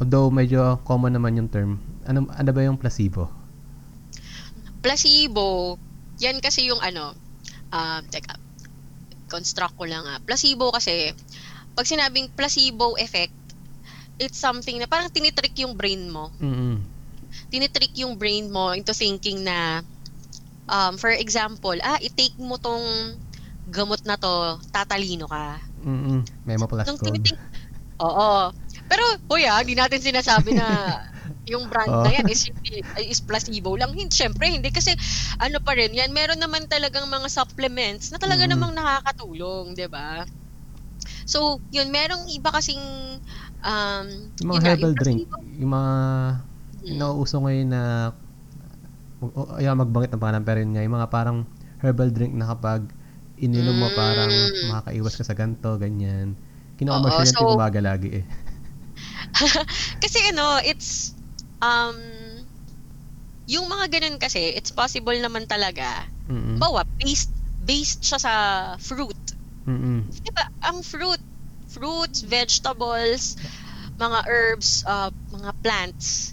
although medyo common naman yung term, ano, ano ba yung placebo? placebo, yan kasi yung ano, um, teka, construct ko lang ah. Placebo kasi, pag sinabing placebo effect, it's something na parang tinitrick yung brain mo. Mm-mm. Tinitrick yung brain mo into thinking na, um, for example, ah, i-take mo tong gamot na to, tatalino ka. Mm-mm. Memo plus Nung tinitik, oo. Pero, kuya, hindi natin sinasabi na yung brand na yan is, hindi- is placebo lang. Hindi, syempre, hindi. Kasi, ano pa rin yan, meron naman talagang mga supplements na talaga Mm. namang nakakatulong, di ba? So, yun, merong iba kasing, um, Yung mga yun nga, herbal yung drink, yung mga Mm. nauuso ngayon na o- ayaw magbanggit ng pangalan pero yun nga, yung mga parang herbal drink na kapag ininom mo parang Mm. makakaiwas ka sa ganto, ganyan. Kino-commercial yan so- umaga lagi eh. kasi ano, it's, um, yung mga ganun kasi, it's possible naman talaga. Mm-mm. Bawa, based, based siya sa fruit. Mm-mm. Diba, ang fruit, fruits, vegetables, mga herbs, uh, mga plants,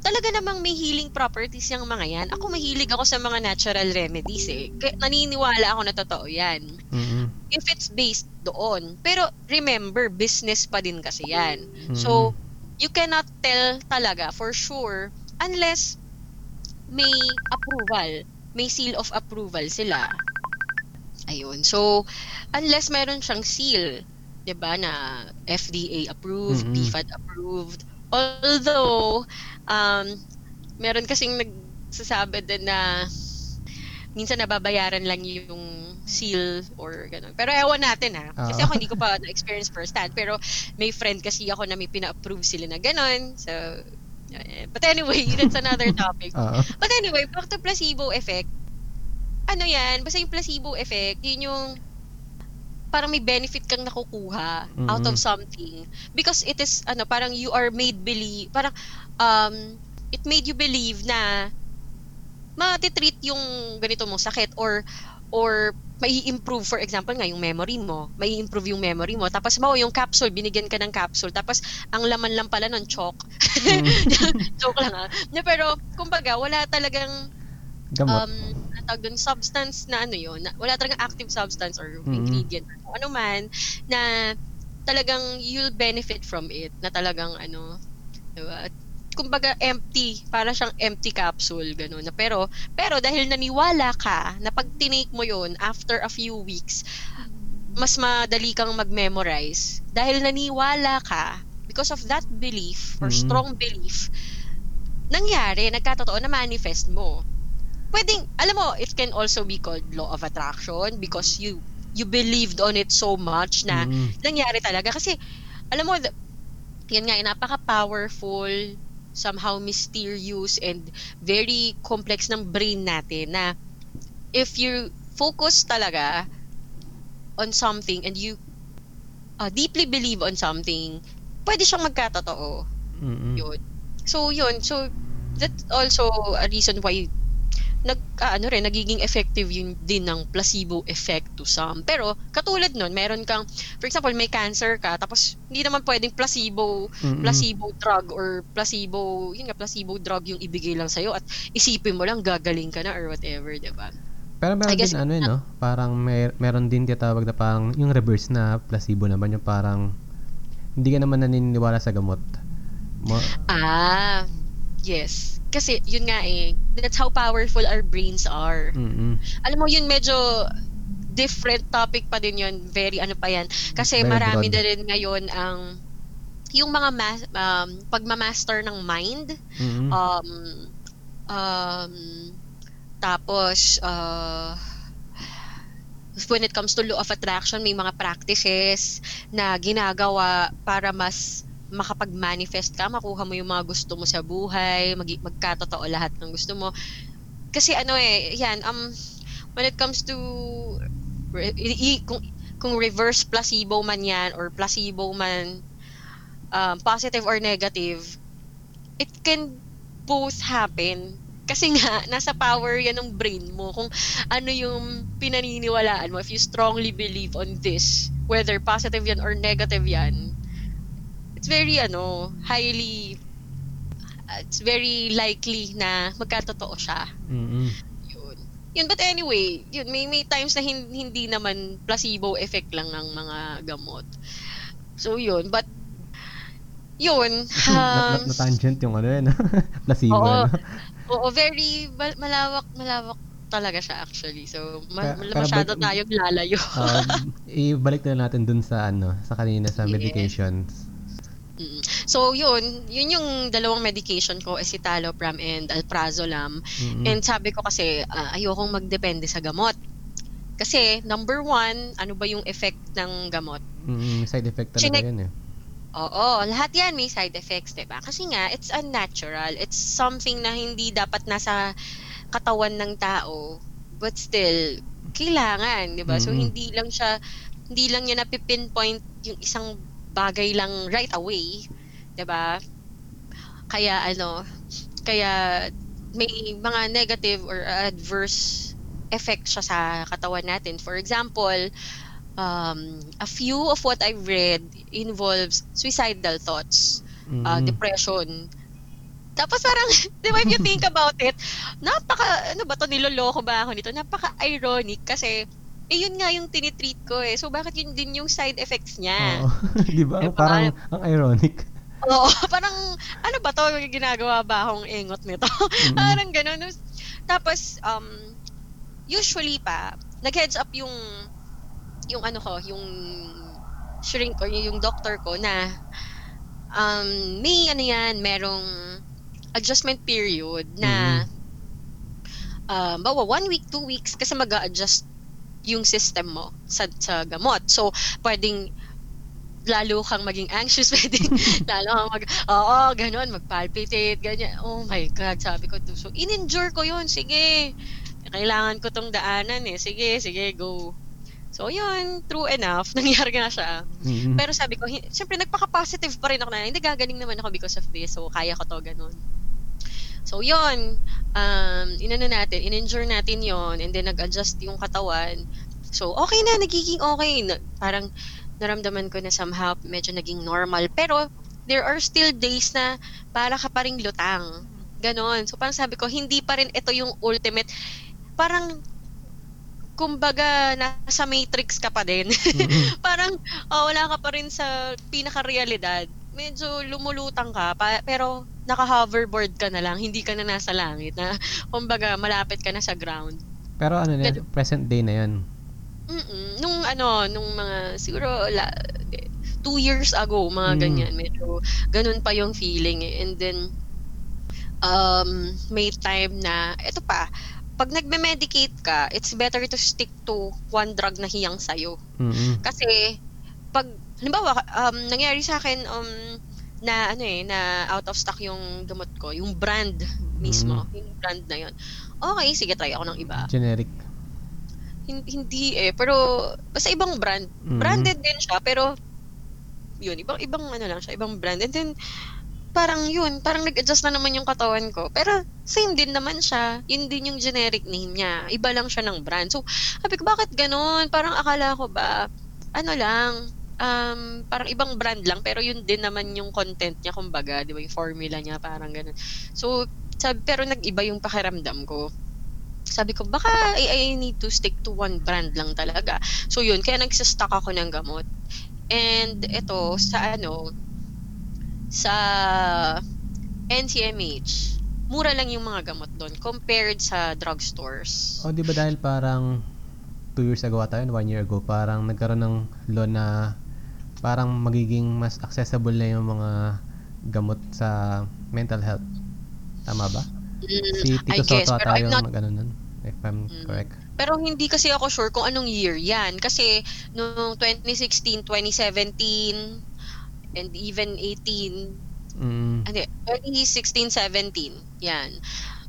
talaga namang may healing properties yung mga yan. Ako mahilig ako sa mga natural remedies eh. Kaya naniniwala ako na totoo yan. Mm-mm. If it's based doon. Pero remember, business pa din kasi yan. Mm-mm. So, you cannot tell talaga for sure unless may approval, may seal of approval sila. Ayun. So, unless meron siyang seal, 'di ba, na FDA approved, Mm-mm. PFAD approved. Although um meron kasing nagsasabi din na minsan nababayaran lang yung seal or gano'n. Pero ewan natin ha. Kasi Oo. ako hindi ko pa na-experience first hand. Pero may friend kasi ako na may pina-approve sila na gano'n. So, eh, but anyway, that's another topic. Oo. But anyway, back to placebo effect. Ano yan? Basta yung placebo effect, yun yung parang may benefit kang nakukuha out of Mhm. something. Because it is, ano, parang you are made believe, parang, um, it made you believe na matitreat yung ganito mong sakit or or may improve for example nga yung memory mo may improve yung memory mo tapos mo yung capsule binigyan ka ng capsule tapos ang laman lang pala ng chalk Mm. joke lang ah. Pero, kumbaga, wala talagang Gamot. um, tawag dun, substance na ano yun, na, wala talagang active substance or Mhm. ingredient or ano man, na talagang you'll benefit from it, na talagang ano, diba? Kumbaga empty, para siyang empty capsule, ganun. Na, pero, pero dahil naniwala ka na pag tinake mo yun after a few weeks, mas madali kang mag-memorize. Dahil naniwala ka, because of that belief or Mhm. strong belief, nangyari, nagkatotoo na manifest mo. Pwedeng, alam mo, it can also be called law of attraction because you you believed on it so much na Mm. nangyari talaga. Kasi, alam mo, yan nga, eh, napaka-powerful, somehow mysterious, and very complex ng brain natin na if you focus talaga on something and you uh, deeply believe on something, pwede siyang magkatotoo. Mm-mm. Yun. So, yun. So, that's also a reason why nag ah, ano rin nagiging effective yun din ng placebo effect to some. Pero katulad nun, meron kang for example, may cancer ka tapos hindi naman pwedeng placebo Mm-mm. placebo drug or placebo, yun nga placebo drug yung ibigay lang sa'yo at isipin mo lang gagaling ka na or whatever, 'di ba? Pero meron guess din ano eh, no? Parang may, meron din tinatawag na parang yung reverse na placebo naman yung parang hindi ka naman naniniwala sa gamot. Mo, Ah, yes. Kasi yun nga eh, that's how powerful our brains are. mm alam mo yun medyo different topic pa din yun very ano pa yan kasi Very marami broad. na rin ngayon ang yung mga ma- um, pagmamaster ng mind mm um um tapos uh, when it comes to law of attraction may mga practices na ginagawa para mas makapag-manifest ka, makuha mo yung mga gusto mo sa buhay, mag magkatotoo lahat ng gusto mo. Kasi ano eh, yan, um, when it comes to re- i- kung, kung reverse placebo man yan or placebo man um, positive or negative, it can both happen. Kasi nga, nasa power yan ng brain mo kung ano yung pinaniniwalaan mo. If you strongly believe on this, whether positive yan or negative yan, it's very, ano, highly, uh, it's very likely na magkatotoo siya. mm Yun. Yun, but anyway, yun, may, may times na hin- hindi naman placebo effect lang ng mga gamot. So, yun. But, yun. na, Um, na, na-tangent yung ano yun. placebo. Oo. ano? oo, very mal- malawak, malawak talaga siya actually. So, ma- Kaya- masyado tayong lalayo. Um, ibalik na natin dun sa ano, sa kanina sa Yes. medications. Mm. So, yun. Yun yung dalawang medication ko, escitalopram and alprazolam. Mm-mm. And sabi ko kasi, ah, ayokong magdepende sa gamot. Kasi, number one, ano ba yung effect ng gamot? Mm, side effect talaga Chinek- yan eh. Oo, lahat yan may side effects, 'di ba? Kasi nga it's unnatural. It's something na hindi dapat nasa katawan ng tao. But still, kailangan, 'di ba? So Mm. hindi lang siya hindi lang niya napipinpoint yung isang bagay lang right away, 'di ba? Kaya ano, kaya may mga negative or adverse effect siya sa katawan natin. For example, um, a few of what I've read involves suicidal thoughts, uh, Mm-mm. depression. Tapos parang, di ba, if you think about it, napaka, ano ba to, niloloko ba ako nito? Napaka-ironic kasi, eh, yun nga yung tinitreat ko eh. So, bakit yun din yung side effects niya? Oo. Di ba? Diba? Parang ang ironic. Oo, parang, ano ba to, ginagawa ba akong engot nito? Mm-mm. parang ganun. Tapos, um, usually pa, nag-heads up yung, yung ano ko, yung shrink or yung doctor ko na, um, may ano yan, merong adjustment period na, um, bawa one week, two weeks, kasi mag adjust yung system mo sa, sa gamot. So, pwedeng lalo kang maging anxious, pwedeng lalo kang mag, oo, ganun, mag-palpitate, ganyan. Oh my God, sabi ko. So, in-endure ko yun, sige. Kailangan ko tong daanan eh. Sige, sige, go. So, yun, true enough. Nangyari nga siya. Mm-mm. Pero sabi ko, siyempre nagpaka-positive pa rin ako na, hindi gagaling naman ako because of this. So, kaya ko to, ganun. So, yun. Um, inano natin, in-endure natin yon and then nag-adjust yung katawan. So, okay na, nagiging okay. Na, parang naramdaman ko na somehow medyo naging normal. Pero, there are still days na para ka pa ring lutang. Ganon. So parang sabi ko, hindi pa rin ito yung ultimate. Parang, kumbaga, nasa matrix ka pa din. Mm-mm. parang, oh, wala ka pa rin sa pinaka-realidad. Medyo lumulutang ka, pa, pero naka-hoverboard ka na lang, hindi ka na nasa langit. Na, kumbaga, malapit ka na sa ground. Pero ano na, Ganun. present day na yun. Mm-mm. Nung ano, nung mga siguro la, two years ago, mga Mm. ganyan, medyo ganun pa yung feeling eh. And then, um, may time na, eto pa, pag nagme-medicate ka, it's better to stick to one drug na hiyang sa'yo. Mm-mm. Kasi, pag, halimbawa, um, nangyari sa akin, um, na ano eh, na out of stock yung gamot ko, yung brand mismo, yung brand na yun. Okay, sige, try ako ng iba. Generic. Hin- hindi eh, pero basta ibang brand. Mhm. Branded din siya, pero yun, ibang ibang ano lang siya, ibang brand. And then parang yun, parang nag-adjust na naman yung katawan ko. Pero same din naman siya. Yun din yung generic name niya. Iba lang siya ng brand. So, sabi ko, bakit ganun? Parang akala ko ba, ano lang, um, parang ibang brand lang, pero yun din naman yung content niya, kumbaga, di ba, yung formula niya, parang ganun. So, sabi, pero nag-iba yung pakiramdam ko sabi ko, baka I, I need to stick to one brand lang talaga. So yun, kaya nagsastock ako ng gamot. And ito, sa ano, sa NCMH, mura lang yung mga gamot doon compared sa drugstores. O, di ba dahil parang two years ago ata yun, one year ago, parang nagkaroon ng law na parang magiging mas accessible na yung mga gamot sa mental health. Tama ba? Mm, Si I Tito guess, Soto ata yung not mag-ano nun, if I'm Mm. correct. Pero hindi kasi ako sure kung anong year yan. Kasi noong 2016, 2017, and even 18, Mm. Hindi, 2016, 17. Yan.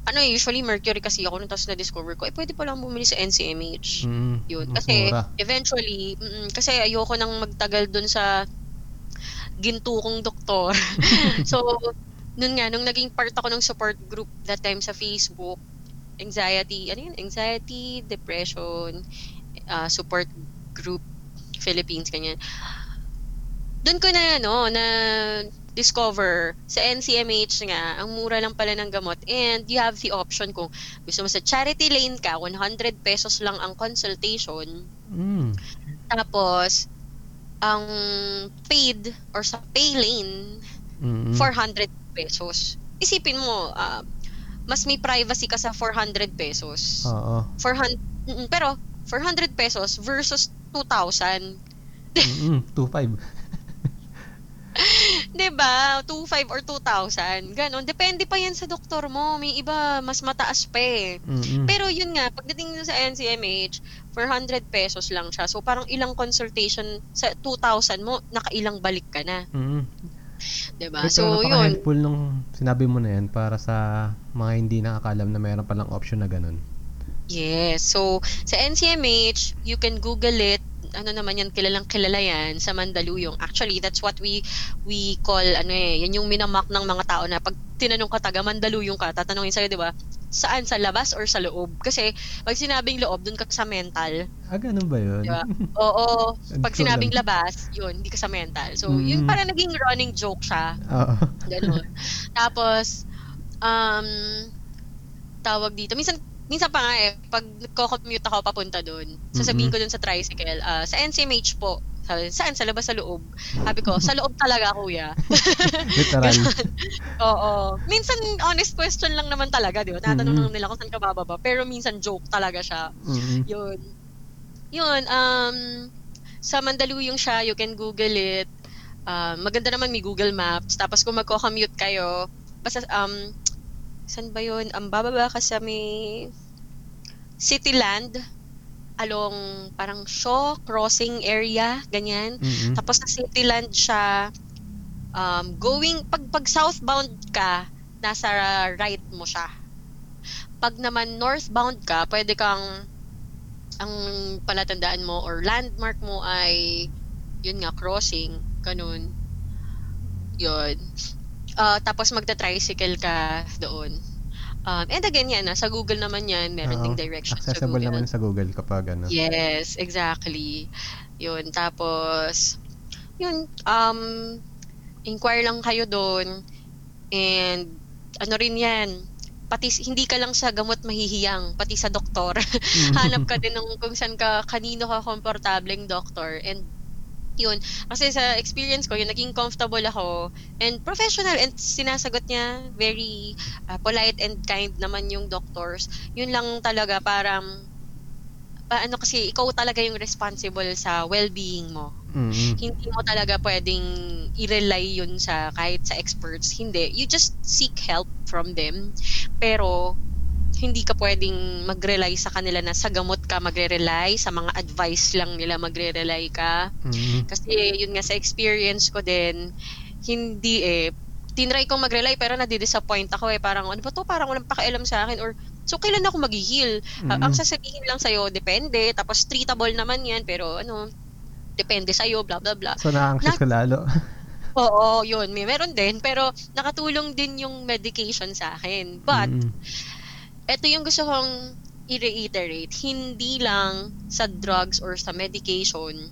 Ano eh, usually Mercury kasi ako nung tapos na-discover ko, eh pwede pa lang bumili sa NCMH. Mm. Yun. Kasi mura. eventually, mm, kasi ayoko nang magtagal dun sa ginto kong doktor. so, nun nga, nung naging part ako ng support group that time sa Facebook, anxiety, ano yun? Anxiety, depression, uh, support group, Philippines, ganyan. Doon ko na, ano, na discover sa NCMH nga, ang mura lang pala ng gamot and you have the option kung gusto mo sa charity lane ka, 100 pesos lang ang consultation. Mm. Tapos, ang paid or sa pay lane, Mm. 400 pesos. Isipin mo, ah, mas may privacy ka sa 400 pesos. Oo. 400, mm, pero 400 pesos versus 2,000. Mm. 2.5. 'Di ba? 2,500 or 2,000. Ganon. Depende pa yan sa doktor mo. May iba, mas mataas pa eh. Mm. Pero yun nga, pagdating sa NCMH, 400 pesos lang siya. So parang ilang consultation sa 2,000 mo, nakailang balik ka na. Mm. 'Di ba? So yun. napaka-helpful nung sinabi mo na yan para sa mga hindi nakakalam na mayroon palang option na ganun. Yes. So, sa NCMH, you can Google it. Ano naman yan, kilalang kilala yan sa Mandaluyong. Actually, that's what we we call, ano eh, yan yung minamak ng mga tao na pag tinanong ka taga Mandaluyong ka, tatanungin sa'yo, di ba, saan, sa labas or sa loob? Kasi, pag sinabing loob, dun ka sa mental. Ah, ganun ba yun? Di ba? Oo. Pag sinabing labas, yun, hindi ka sa mental. So, Mm. yun parang naging running joke siya. Oo. Ganun. Tapos, um, tawag dito. Minsan, minsan pa nga eh, pag nagko-commute ako papunta doon, sasabihin ko doon sa tricycle, ah, sa NCMH po, sabi, saan? Sa labas, sa loob? Sabi ko, sa loob talaga, kuya. Literal. Oo. Minsan, honest question lang naman talaga, di ba? Tatanong Mhm. lang nila kung saan ka bababa. Pero minsan, joke talaga siya. Mm. Yun. Yun, um, sa Mandaluyong siya, you can Google it. Um, maganda naman may Google Maps. Tapos kung magko-commute kayo, basta, um, saan ba yun? Ang bababa ka sa may Cityland along parang Shaw crossing area, ganyan. Mm. Tapos sa Cityland siya, um, going, pag, pag southbound ka, nasa right mo siya. Pag naman northbound ka, pwede kang, ang palatandaan mo or landmark mo ay, yun nga, crossing, ganun. Yun. Ah, tapos magta-tricycle ka doon. Um, and again, yan, nasa Google naman yan, meron Oo. ding directions sa Accessible Google. naman sa Google kapag ano. Yes, exactly. Yun, tapos, yun, um, inquire lang kayo doon and ano rin yan, pati hindi ka lang sa gamot mahihiyang, pati sa doktor. Hanap ka din ng kung saan ka, kanino ka komportableng doktor. And yun, kasi sa experience ko, yung naging comfortable ako and professional and sinasagot niya very uh, polite and kind naman yung doctors. Yun lang talaga parang paano kasi ikaw talaga yung responsible sa well-being mo. Mm-mm. Hindi mo talaga pwedeng i-rely yun sa kahit sa experts. Hindi. You just seek help from them. Pero hindi ka pwedeng mag-rely sa kanila na sa gamot ka magre-rely, sa mga advice lang nila magre-rely ka. Mm-mm. Kasi yun nga sa experience ko din, hindi eh, tinry kong mag-rely pero nadi-disappoint ako eh. Parang ano ba to? Parang walang pakialam sa akin or so kailan ako mag-heal? Mm-mm. ang sasabihin lang sa'yo, depende. Tapos treatable naman yan pero ano, depende sa'yo, blah blah blah. So, na-anxious ka lalo. Oo, yun. May meron din. Pero nakatulong din yung medication sa akin. But, Mm-mm. Ito yung gusto kong i-reiterate. Hindi lang sa drugs or sa medication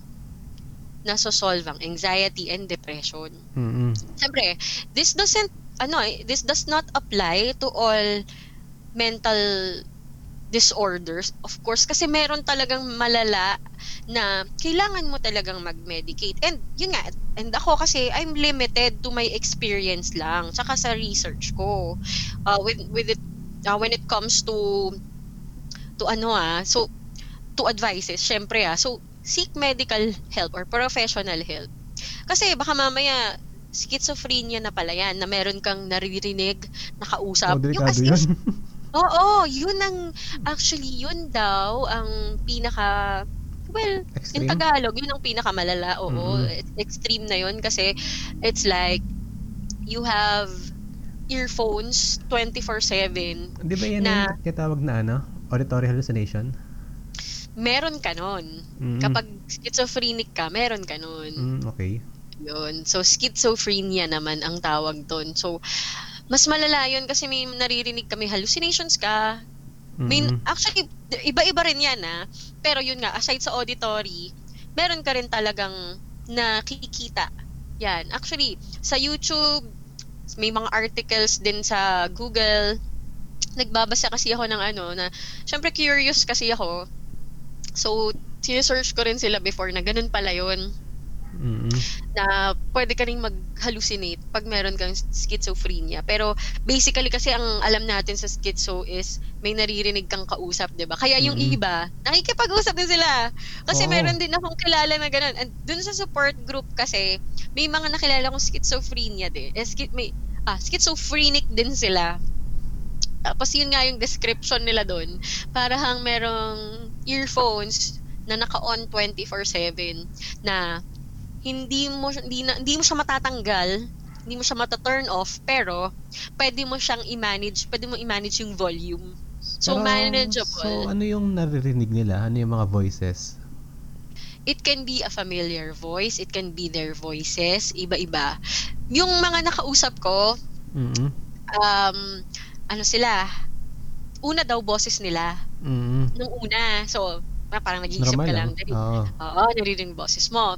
na solve ang anxiety and depression. Mm-mm. Siyempre, this doesn't, ano eh, this does not apply to all mental disorders, of course, kasi meron talagang malala na kailangan mo talagang mag-medicate. And yun nga, and ako kasi I'm limited to my experience lang, tsaka sa research ko. Uh, with, with it, uh, when it comes to, to ano ah, so, to advices, syempre ah, so, seek medical help or professional help. Kasi baka mamaya, schizophrenia na pala yan, na meron kang naririnig, nakausap. Oh, yung as yun. Oo, yun ang, actually, yun daw ang pinaka, well, in Extreme. Tagalog, yun ang pinakamalala. Oo, Mhm. It's extreme na yun kasi it's like, you have earphones 24-7. Di ba yan na- yung kitawag na ano? Auditory hallucination? Meron ka nun. Mm-mm. Kapag schizophrenic ka, meron ka nun. Mm, okay. Yun. So, schizophrenia naman ang tawag doon. So, mas malala yun kasi may naririnig ka, may hallucinations ka, May, Mm-mm. actually, iba-iba rin yan ah. Pero yun nga, aside sa auditory, meron ka rin talagang nakikita. Yan. Actually, sa YouTube, may mga articles din sa Google. Nagbabasa kasi ako ng ano, na, syempre curious kasi ako. So, sinesearch ko rin sila before na ganun pala yun Mm-mm. na pwede ka rin mag-hallucinate pag meron kang schizophrenia. Pero basically kasi ang alam natin sa schizo is may naririnig kang kausap, 'di ba? Kaya yung Mm. iba, nakikipag-usap din sila. Kasi Oo. meron din akong kilala na ganun. And dun sa support group kasi, may mga nakilala kong schizophrenia din. Eh, schi- may, ah, schizophrenic din sila. Tapos yun nga yung description nila doon. Parang merong earphones na naka-on 24/7 na hindi mo hindi, na, hindi mo siya matatanggal, hindi mo siya mata-turn off, pero pwede mo siyang i-manage, pwede mo i-manage yung volume. So Pero, manageable. So, ano yung naririnig nila? Ano yung mga voices? it can be a familiar voice, it can be their voices, iba-iba. Yung mga nakausap ko, Mm-mm. um, ano sila, una daw boses nila, Mm-mm. nung una. So, ah, parang nag-iisip Normal ka lang. Nari- Oo. Oo, naririnig yung boses mo.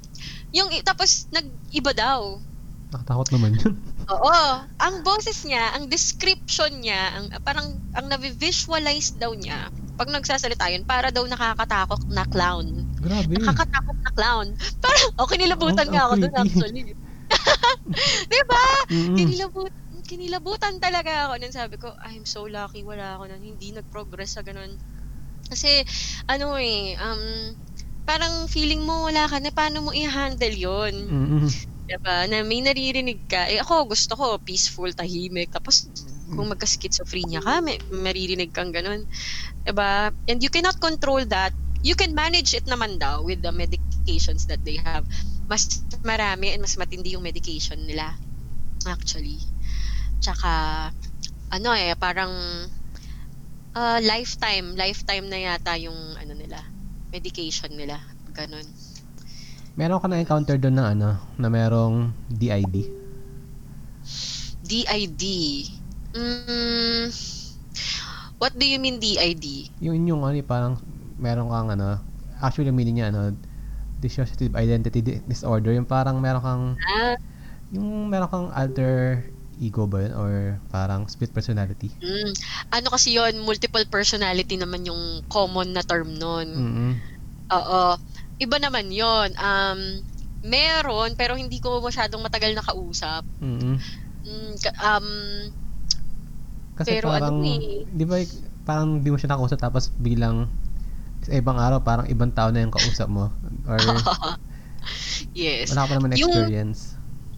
Yung, tapos, nag-iba daw. Nakatakot naman yun. Oo. Ang boses niya, ang description niya, ang parang ang na-visualize daw niya, pag nagsasalita yun, para daw nakakatakot na clown. Grabe. Nakakatakot na clown. Parang, oh, kinilabutan Ang- nga ako doon actually. diba? Mm-mm. Kinilabutan, kinilabutan talaga ako. Nun sabi ko, I'm so lucky, wala ako nun. Hindi nag-progress sa ganun. Kasi, ano eh, um, parang feeling mo wala ka na, paano mo i-handle yon Mm-mm. Diba? Na may naririnig ka. Eh ako, gusto ko peaceful, tahimik. Tapos, kung magka-schizophrenia ka, may maririnig kang ganun. Diba? And you cannot control that. You can manage it naman daw with the medications that they have. Mas marami and mas matindi yung medication nila. Actually. Tsaka, ano eh, parang ah, lifetime, lifetime na yata yung ano nila, medication nila. Ganun. Meron ka na-encounter doon na ano, na merong DID? DID. Mm, what do you mean DID? Yung yung ano, parang meron kang ano, actually meaning niya ano, dissociative identity di- disorder, yung parang meron kang Ah, yung meron kang alter ego ba yun? Or parang split personality? Mm. Ano kasi yon multiple personality naman yung common na term nun. Mm-mm. Oo. Iba naman yon Um, meron, pero hindi ko masyadong matagal nakausap. Mm-mm. Mm, um, Kasi Pero ano parang, eh. di ba, parang di mo siya nakausap tapos biglang sa ibang araw parang ibang tao na yung kausap mo. Or yes. wala ka pa naman Yung- experience.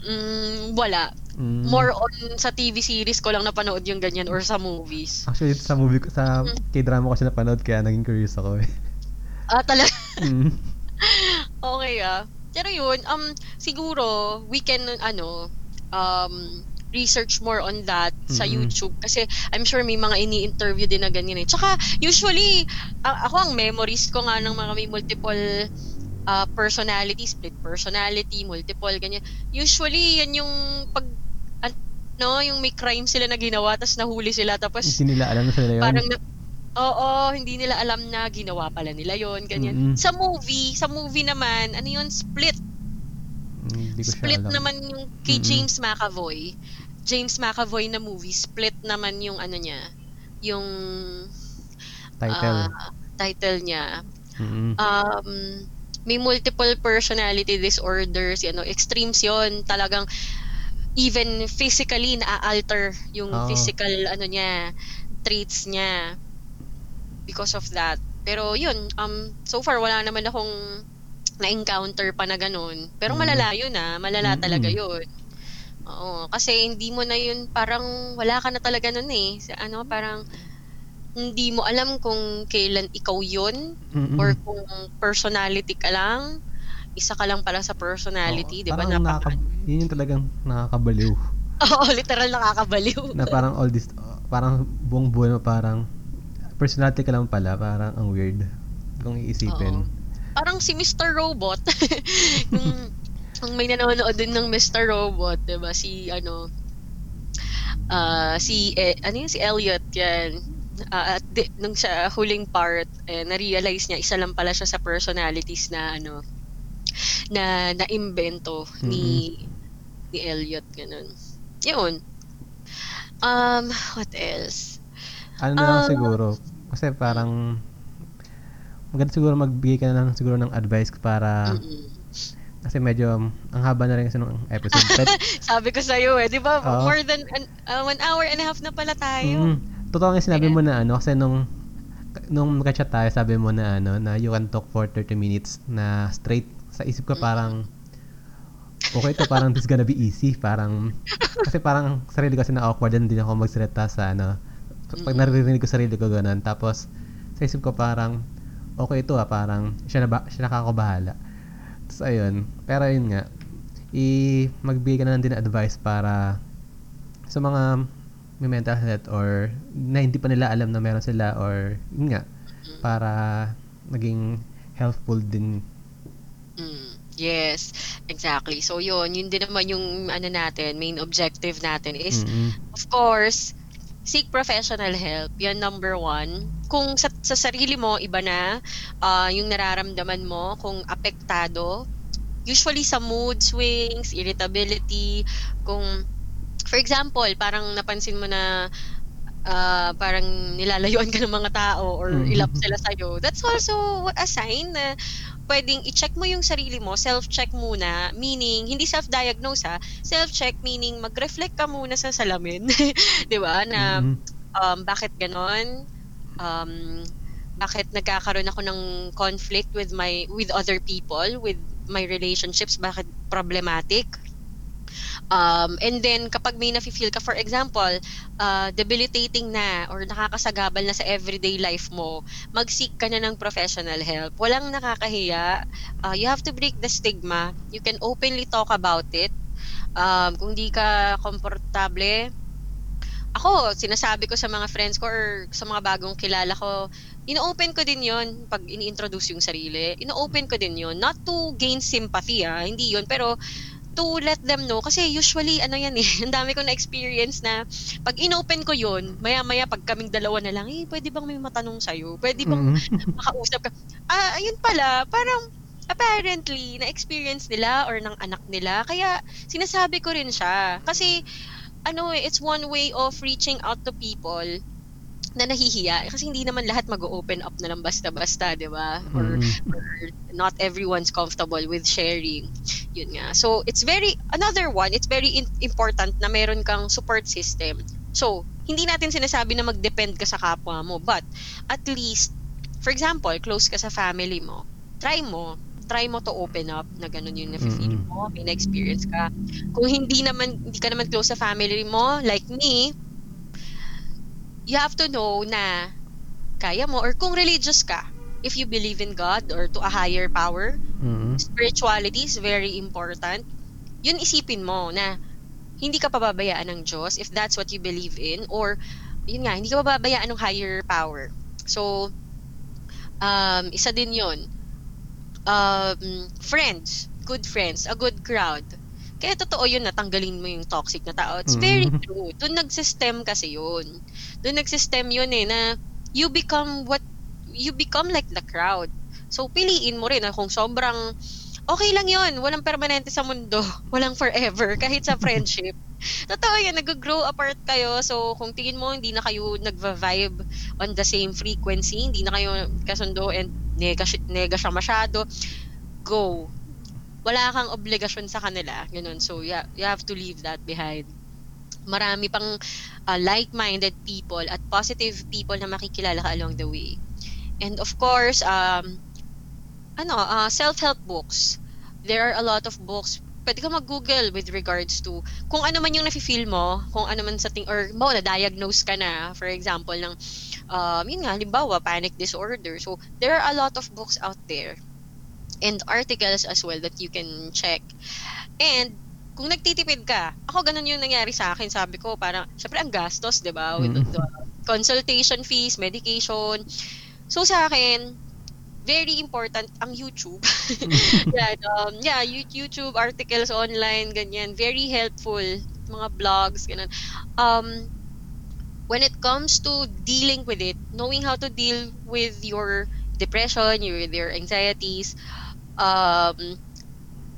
Mm, wala. Mm. More on sa TV series ko lang napanood yung ganyan or sa movies. Actually, sa movie ko, sa k-drama ko siya napanood kaya naging curious ako eh. Ah, talaga. Mm. Okay ah. Pero yun, um, siguro, we can, ano, um, research more on that sa Mm-mm. YouTube. Kasi, I'm sure may mga ini-interview din na ganyan eh. Tsaka, usually, a- ako ang memories ko nga ng mga may multiple uh, personality, split personality, multiple, ganyan. Usually, yan yung pag, ano, yung may crime sila na ginawa, tapos nahuli sila, tapos Hindi nila alam na sila yun. parang na, Oo, hindi nila alam na ginawa pala nila yon ganyan. Mm-mm. Sa movie, sa movie naman, ano yun, split. Mm, Split alam. naman yung kay Mm-mm. James McAvoy. James McAvoy na movie, split naman yung ano niya, yung Title. ah, title niya. Mm-mm. Um, may multiple personality disorders, you know, extremes yon talagang even physically na-alter yung Oo. physical ano niya, traits niya because of that. Pero yun, um, so far wala naman akong na-encounter pa na ganun. Pero Mm. malala yun ah, malala Mm-mm. talaga yun. Oo, kasi hindi mo na yun, parang wala ka na talaga nun eh. Ano, parang hindi mo alam kung kailan ikaw yun Mm-mm. or kung personality ka lang, isa ka lang pala sa personality, di ba? parang Napaka- nakaka- yun yung talagang nakakabaliw. Oo, literal nakakabaliw. na parang all this, parang buong buhay mo parang personality ka lang pala, parang ang weird kung iisipin. Oo. Parang si Mr. Robot. yung, ang may nanonood din ng Mr. Robot, 'di ba? Si ano ah si eh, ano yun si Elliot yan. Ah, at di, nung sa huling part, eh, na-realize niya isa lang pala siya sa personalities na ano na na-imbento ni ni Elliot ganun. Yun. Um, what else? Ano na lang Ah. siguro, kasi parang maganda siguro magbigay ka na lang siguro ng advice para Mm-mm. kasi medyo um, ang haba na rin kasi nung episode. But, Sabi ko sa iyo eh, 'di ba? Oo. More than an, uh, one hour and a half na pala tayo. mm, totoo nga sinabi mo na ano kasi nung nung magka-chat tayo sabi mo na ano na you can talk for 30 minutes na straight. Sa isip ko parang okay to parang this gonna be easy. Parang kasi parang sarili ko kasi na awkward din din ako magsalita sa ano. Pag Mm. naririnig ko sarili ko ganun. Tapos sa isip ko parang okay ito ah parang siya na ba, siya nakakabahala tapos ayun. Pero yun nga i magbigay ka na lang din ng advice para sa mga may mental health or na hindi pa nila alam na meron sila or yun nga para maging helpful din Mm, yes, exactly. So yun, yun din naman yung ano natin, main objective natin is Mm-mm. of course seek professional help. Yan number one. Kung sa, sa sarili mo, iba na ah, yung nararamdaman mo, kung apektado, usually sa mood swings, irritability, kung, for example, parang napansin mo na ah, parang nilalayuan ka ng mga tao or Mhm. ilap sila sa'yo, that's also a sign na pwedeng i-check mo yung sarili mo, self-check muna, meaning, hindi self-diagnose ha, self-check meaning mag-reflect ka muna sa salamin, di ba, na Mm-mm. um, bakit ganon, um, bakit nagkakaroon ako ng conflict with my with other people, with my relationships, bakit problematic. Um, and then kapag may nafe-feel ka, for example, uh, debilitating na or nakakasagabal na sa everyday life mo, mag-seek ka na ng professional help. Walang nakakahiya. Uh, you have to break the stigma. You can openly talk about it. Um, kung di ka komportable, ako, sinasabi ko sa mga friends ko or sa mga bagong kilala ko, ino-open ko din yon pag ini-introduce yung sarili. Ino-open ko din yon Not to gain sympathy, ah, hindi yon Pero to let them know. Kasi usually, ano yan eh, ang dami ko na-experience na pag inopen ko yon maya-maya pag kaming dalawa na lang, eh, pwede bang may matanong sa'yo? Pwede bang Mm-mm. makausap ka? Ah, ayun pala, parang apparently, na-experience nila or ng anak nila. Kaya, sinasabi ko rin siya. Kasi, ano eh, it's one way of reaching out to people na nahihiya kasi hindi naman lahat mag-open up na lang basta-basta, 'di ba? Or, Mm-mm. or not everyone's comfortable with sharing. Yun nga. So, it's very another one, it's very in- important na meron kang support system. So, hindi natin sinasabi na mag-depend ka sa kapwa mo, but at least for example, close ka sa family mo. Try mo try mo to open up na ganun yung nafe-feel mo, may na-experience ka. Kung hindi naman, hindi ka naman close sa family mo, like me, you have to know na kaya mo, or kung religious ka, if you believe in God or to a higher power, Mm-mm. spirituality is very important. Yun isipin mo na hindi ka pababayaan ng Diyos if that's what you believe in or yun nga, hindi ka pababayaan ng higher power. So, um, isa din yun. Um, friends, good friends, a good crowd. Kaya totoo yun na tanggalin mo yung toxic na tao. It's very Mhm. true. Doon nagsistem kasi yun. Doon nagsistem yun eh na you become what you become like the crowd. So piliin mo rin na kung sobrang okay lang yun. Walang permanente sa mundo. Walang forever. Kahit sa friendship. Totoo yan. Nag-grow apart kayo. So kung tingin mo hindi na kayo nagva-vibe on the same frequency, hindi na kayo kasundo and nega, nega siya masyado, go. Wala kang obligasyon sa kanila. Ganun. So yeah, you have to leave that behind. Marami pang uh, like-minded people at positive people na makikilala ka along the way. And of course, um, ano, uh, self-help books. There are a lot of books. Pwede ka mag-google with regards to kung ano man yung nafe-feel mo, kung ano man sa ting or mo na-diagnose ka na, for example, ng um, yun nga, halimbawa, panic disorder. So, there are a lot of books out there and articles as well that you can check. And, kung nagtitipid ka, ako ganun yung nangyari sa akin. Sabi ko, parang, syempre ang gastos, di ba? With Mm. the consultation fees, medication. So, sa akin, very important ang YouTube. yeah, um, yeah, You- YouTube articles online, ganyan. Very helpful. Mga blogs, ganun. Um, when it comes to dealing with it, knowing how to deal with your depression, your, your anxieties, um,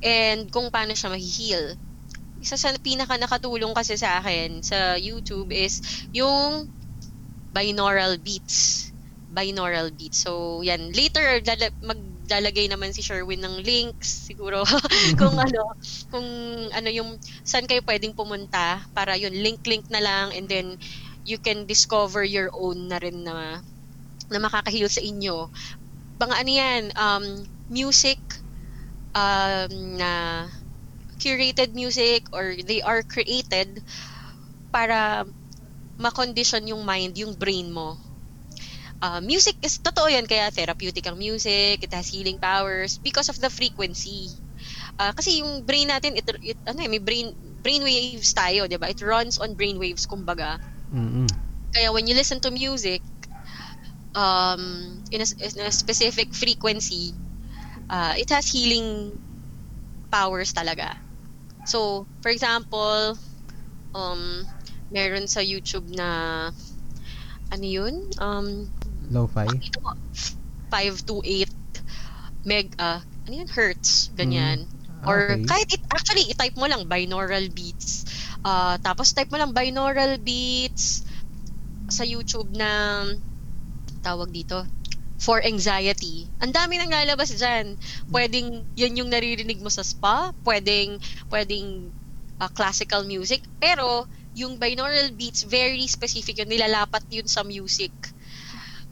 and kung paano siya mahihil. Isa sa pinaka nakatulong kasi sa akin sa YouTube is yung binaural beats. Binaural beats. So, yan. Later, lala- maglalagay naman si Sherwin ng links, siguro, kung ano, kung ano yung, saan kayo pwedeng pumunta, para yun, link-link na lang, and then, you can discover your own na rin na, na makakahil sa inyo. Mga ano yan, um, music, um, na curated music or they are created para makondition yung mind, yung brain mo. Uh, music is, totoo yan, kaya therapeutic ang music, it has healing powers because of the frequency. Uh, kasi yung brain natin, it, it, ano eh, may brain, brain waves tayo, di ba? It runs on brain waves, kumbaga. Mm-mm. Kaya when you listen to music, um, in, a, in a specific frequency, uh, it has healing powers talaga. So, for example, um, meron sa YouTube na, ano yun? Um, Lo-fi? ito mo, 5 to 8 meg, uh, ano yun? Hertz, ganyan. Ah, Or okay. kahit it, actually i-type mo lang binaural beats. Ah, tapos type mo lang binaural beats sa YouTube na tawag dito for anxiety. Ang dami nang lalabas diyan. Pwedeng yan yung naririnig mo sa spa, pwedeng pwedeng ah, classical music, pero yung binaural beats very specific yun, nilalapat yun sa music.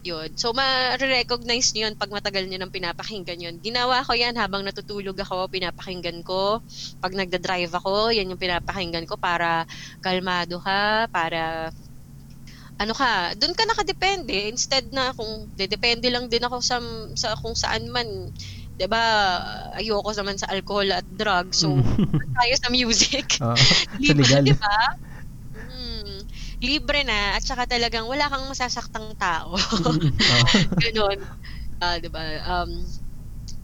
Yun. So, ma-recognize nyo yun pag matagal nyo nang pinapakinggan yun. Ginawa ko yan habang natutulog ako, pinapakinggan ko. Pag nagda-drive ako, yan yung pinapakinggan ko para kalmado ka, para ano ka, doon ka nakadepende. Instead na kung dedepende lang din ako sa, sa kung saan man, 'di ba ayoko naman sa alcohol at drugs. So, tayo sa music. Sa Libre, di ba? Mm, libre na at saka talagang wala kang masasaktang tao. Oo. Ganon. Ah, 'di ba? Um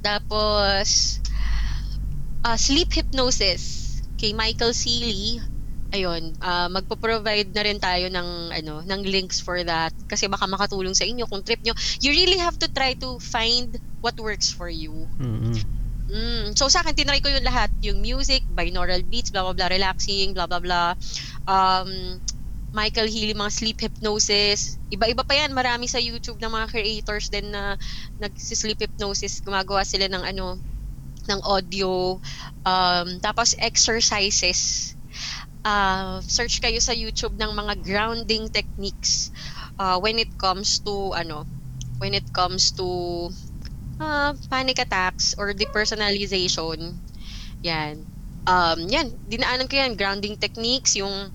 tapos ah, sleep hypnosis kay Michael Seeley. Ayun, ah magpo-provide na rin tayo ng ano, ng links for that kasi baka makatulong sa inyo kung trip nyo. You really have to try to find what works for you. Mm-mm. Mm. So sa akin, tinry ko yung lahat. Yung music, binaural beats, blah, blah, blah, relaxing, blah, blah, blah. um, Michael Healy, mga sleep hypnosis. Iba-iba pa yan. Marami sa YouTube ng mga creators din na nag-sleep hypnosis. Gumagawa sila ng ano, ng audio. Um, tapos exercises. Uh, search kayo sa YouTube ng mga grounding techniques uh, when it comes to ano, when it comes to uh, panic attacks or depersonalization. Yan. Um, yan, dinaanan ko yan, grounding techniques, yung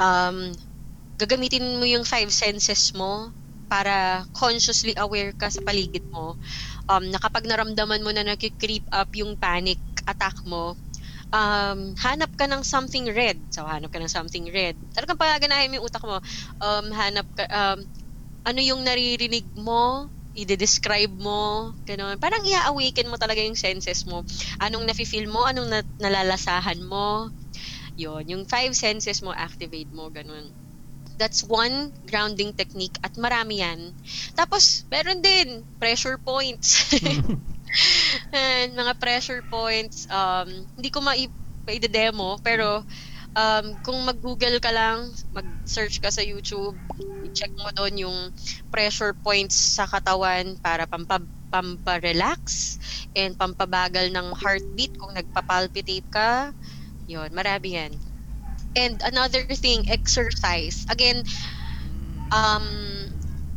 um, gagamitin mo yung five senses mo para consciously aware ka sa paligid mo. Um, na kapag naramdaman mo na nag-creep up yung panic attack mo, um, hanap ka ng something red. So, hanap ka ng something red. Talagang pagaganahin mo yung utak mo. Um, hanap ka, um, ano yung naririnig mo, i-describe mo, ganun. Parang i-awaken mo talaga yung senses mo. Anong nafe-feel mo, anong na- nalalasahan mo, yon yung five senses mo, activate mo, ganun. That's one grounding technique at marami yan. Tapos, meron din pressure points. And mga pressure points, um, hindi ko ma-demo, pero um, kung mag-google ka lang, mag-search ka sa YouTube, i-check mo doon yung pressure points sa katawan para pampa pampa-relax and pampabagal ng heartbeat kung nagpapalpitate ka yun, marami yan. And another thing, exercise. Again, um,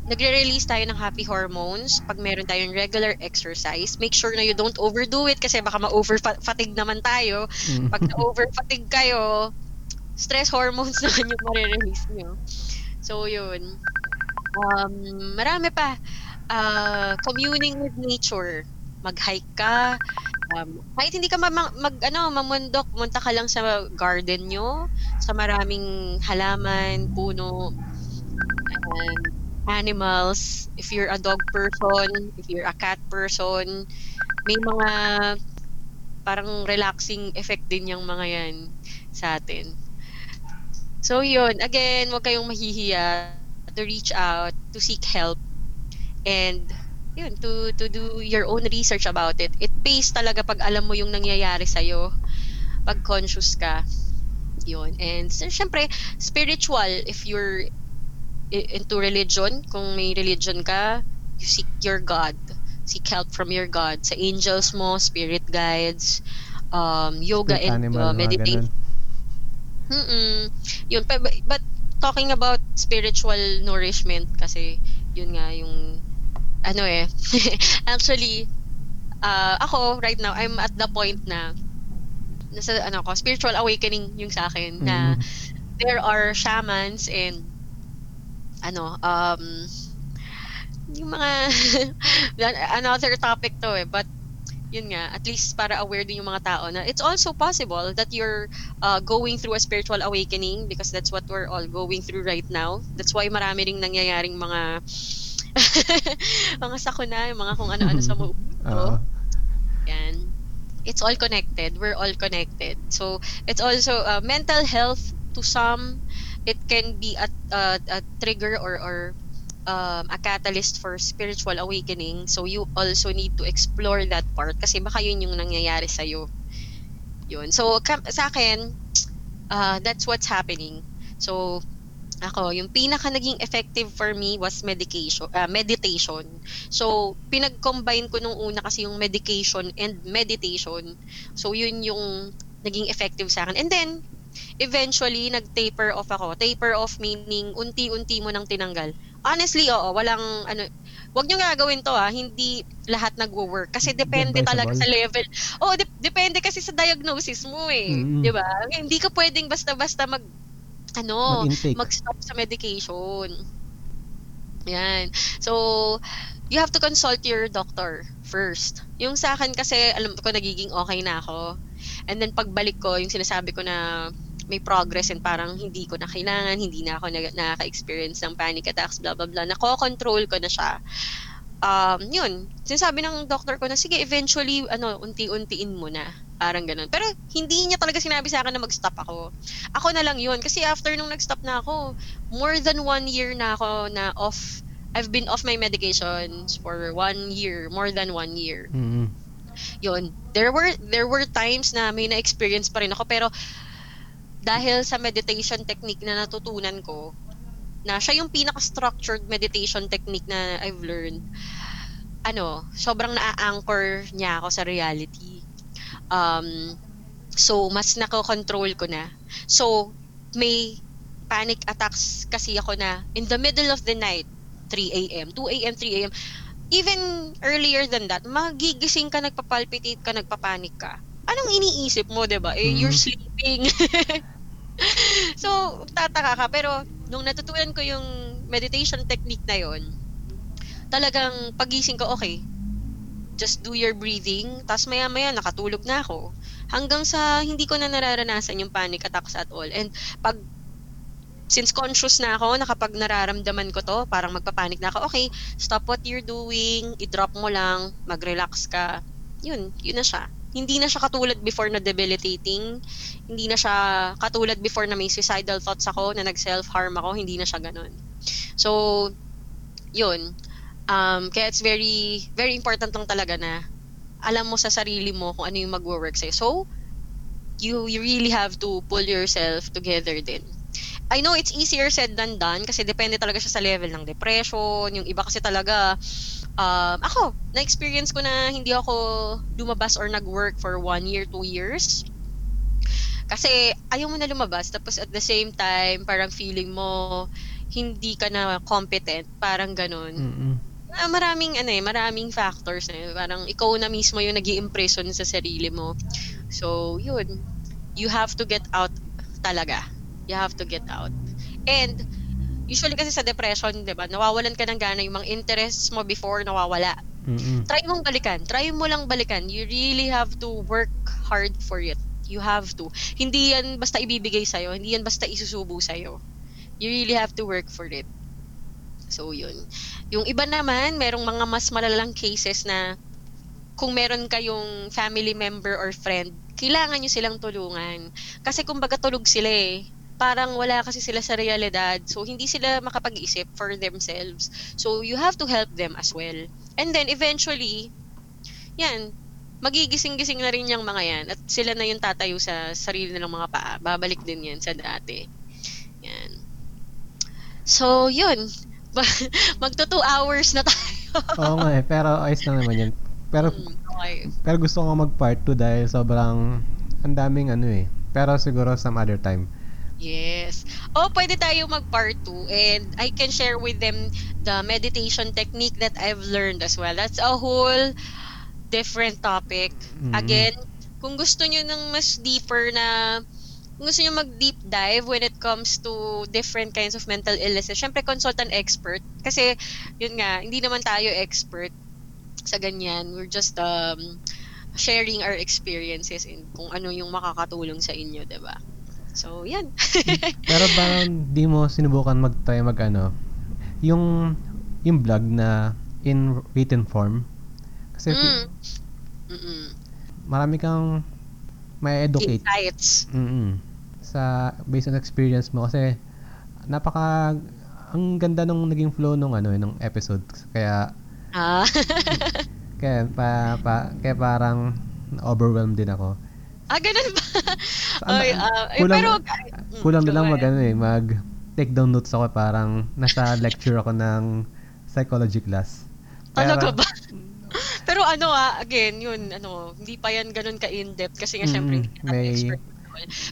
nagre-release tayo ng happy hormones pag meron tayong regular exercise. Make sure na you don't overdo it kasi baka ma-over-fatigue naman tayo. Mm. Pag na-over-fatigue kayo, stress hormones naman yung ma-release nyo. So, yun. Um, marami pa. Uh, communing with nature. Mag-hike ka, um, kahit hindi ka ma- mag ano mamundok, munta ka lang sa garden nyo, sa maraming halaman, puno, and animals. If you're a dog person, if you're a cat person, may mga parang relaxing effect din yung mga yan sa atin. So yun, again, wag kayong mahihiya to reach out, to seek help, and yun, to, to do your own research about it. It pays talaga pag alam mo yung nangyayari sa'yo. Pag conscious ka. Yun. And so, syempre, spiritual, if you're into religion, kung may religion ka, you seek your God. Seek help from your God. Sa angels mo, spirit guides, um, yoga Spirit and animal, uh, meditation. Mm-mm. Yun, but, but talking about spiritual nourishment kasi yun nga yung ano eh actually uh, ako right now I'm at the point na nasa ano ko spiritual awakening yung sa akin na Mm. there are shamans and ano um yung mga another topic to eh but yun nga at least para aware din yung mga tao na it's also possible that you're uh, going through a spiritual awakening because that's what we're all going through right now. That's why marami ring nangyayaring mga mga sakuna yung mga kung ano-ano sa mundo. Oo. yan. It's all connected. We're all connected. So it's also uh, mental health to some it can be a, a, a trigger or or um, a catalyst for spiritual awakening so you also need to explore that part kasi baka yun yung nangyayari sa yun so kam- sa akin uh, that's what's happening so ako, yung pinaka naging effective for me was medication, uh, meditation. So, pinag-combine ko nung una kasi yung medication and meditation. So, yun yung naging effective sa akin. And then, eventually, nag-taper off ako. Taper off meaning, unti-unti mo nang tinanggal. Honestly, oo, walang, ano, wag nyo gagawin to ah, hindi lahat nagwo-work. Kasi depende talaga sa level. Oh, dep- depende kasi sa diagnosis mo eh. Mm. 'Di ba? Hindi ka pwedeng basta-basta mag ano, Mag-intake. mag-stop sa medication. Yan. So, you have to consult your doctor first. Yung sa akin kasi, alam ko nagiging okay na ako. And then pagbalik ko, yung sinasabi ko na may progress and parang hindi ko na kailangan, hindi na ako na, nakaka-experience ng panic attacks, blah, blah, blah. Nako-control ko na siya. Um, yun. Sinasabi ng doctor ko na, sige, eventually, ano, unti-untiin mo na. Parang ganun. Pero hindi niya talaga sinabi sa akin na mag-stop ako. Ako na lang yun. Kasi after nung nag-stop na ako, more than one year na ako na off. I've been off my medications for one year, more than one year. Dahil sa meditation technique na natutunan ko, na siya yung pinaka-structured meditation technique na I've learned, ano, sobrang naa-anchor niya ako sa reality. Um, so, mas nako-control ko na. So, may panic attacks kasi ako na in the middle of the night, 3 a.m., 2 a.m., 3 a.m., even earlier than that, magigising ka, nagpapalpitate ka, nagpapanik ka. Anong iniisip mo, 'di ba? Eh, you're Mhm. sleeping. so, tataka ka. Pero, nung natutunan ko yung meditation technique na yon talagang pagising ko, okay, just do your breathing, tapos maya-maya nakatulog na ako. Hanggang sa hindi ko na nararanasan yung panic attacks at all. And pag since conscious na ako, nakapag nararamdaman ko to, parang magpapanik na ako, okay, stop what you're doing, i-drop mo lang, mag-relax ka. Yun, yun na siya. Hindi na siya katulad before na debilitating. Hindi na siya katulad before na may suicidal thoughts ako, na nag-self-harm ako. Hindi na siya ganun. So, yun. Um, kaya it's very, very important lang talaga na alam mo sa sarili mo kung ano yung magwo-work sa'yo. So, you, you really have to pull yourself together din. I know it's easier said than done kasi depende talaga siya sa level ng depression. Yung iba kasi talaga, um, ako, na-experience ko na hindi ako lumabas or nag-work for one year, two years. Kasi ayaw mo na lumabas tapos at the same time parang feeling mo hindi ka na competent, parang ganun. Mm-mm. Ah, maraming ano eh, maraming factors eh. Parang ikaw na mismo yung nag impression sa sarili mo. So, yun. You have to get out talaga. You have to get out. And, usually kasi sa depression, di ba, nawawalan ka ng gana yung mga interests mo before nawawala. Mm-mm. Try mong balikan. Try mo lang balikan. You really have to work hard for it. You have to. Hindi yan basta ibibigay sa'yo. Hindi yan basta isusubo sa'yo. You really have to work for it. So, yun. Yung iba naman, merong mga mas malalang cases na kung meron kayong family member or friend, kailangan nyo silang tulungan. Kasi kumbaga tulog sila eh. Parang wala kasi sila sa realidad. So, hindi sila makapag-isip for themselves. So, you have to help them as well. And then, eventually, yan, magigising-gising na rin yung mga yan. At sila na yung tatayo sa sarili nilang mga paa. Babalik din yan sa dati. Yan. So, yun. Magto two hours na tayo. Oo nga eh, pero ayos lang naman yan. Pero, Hmm, okay. pero gusto ko mag part 2 dahil sobrang ang daming ano eh. Pero siguro some other time. Yes. Oh, pwede tayo mag part 2 and I can share with them the meditation technique that I've learned as well. That's a whole different topic. Mm. Again, kung gusto nyo ng mas deeper na kung gusto nyo mag-deep dive when it comes to different kinds of mental illnesses, syempre consult an expert. Kasi, yun nga, hindi naman tayo expert sa ganyan. We're just um, sharing our experiences and kung ano yung makakatulong sa inyo, 'di ba? So, yan. Pero ba di mo sinubukan mag-try mag ano, yung yung blog na in written form? Kasi mm. Mm-mm. marami kang may educate Insights. mm sa based on experience mo kasi napaka ang ganda nung naging flow nung ano nung episode kaya Ah. kaya pa, pa kaya parang overwhelmed din ako. Ah, ganun ba? Ano- Ay, ah, eh, kulang- pero, Kulang na lang mag ano eh, mag take down notes ako parang nasa lecture ako ng psychology class. Talaga ba? Pero ano ah, again, yun, ano, hindi pa yan ganun ka-in-depth kasi nga Mm, syempre hindi ka may- expert.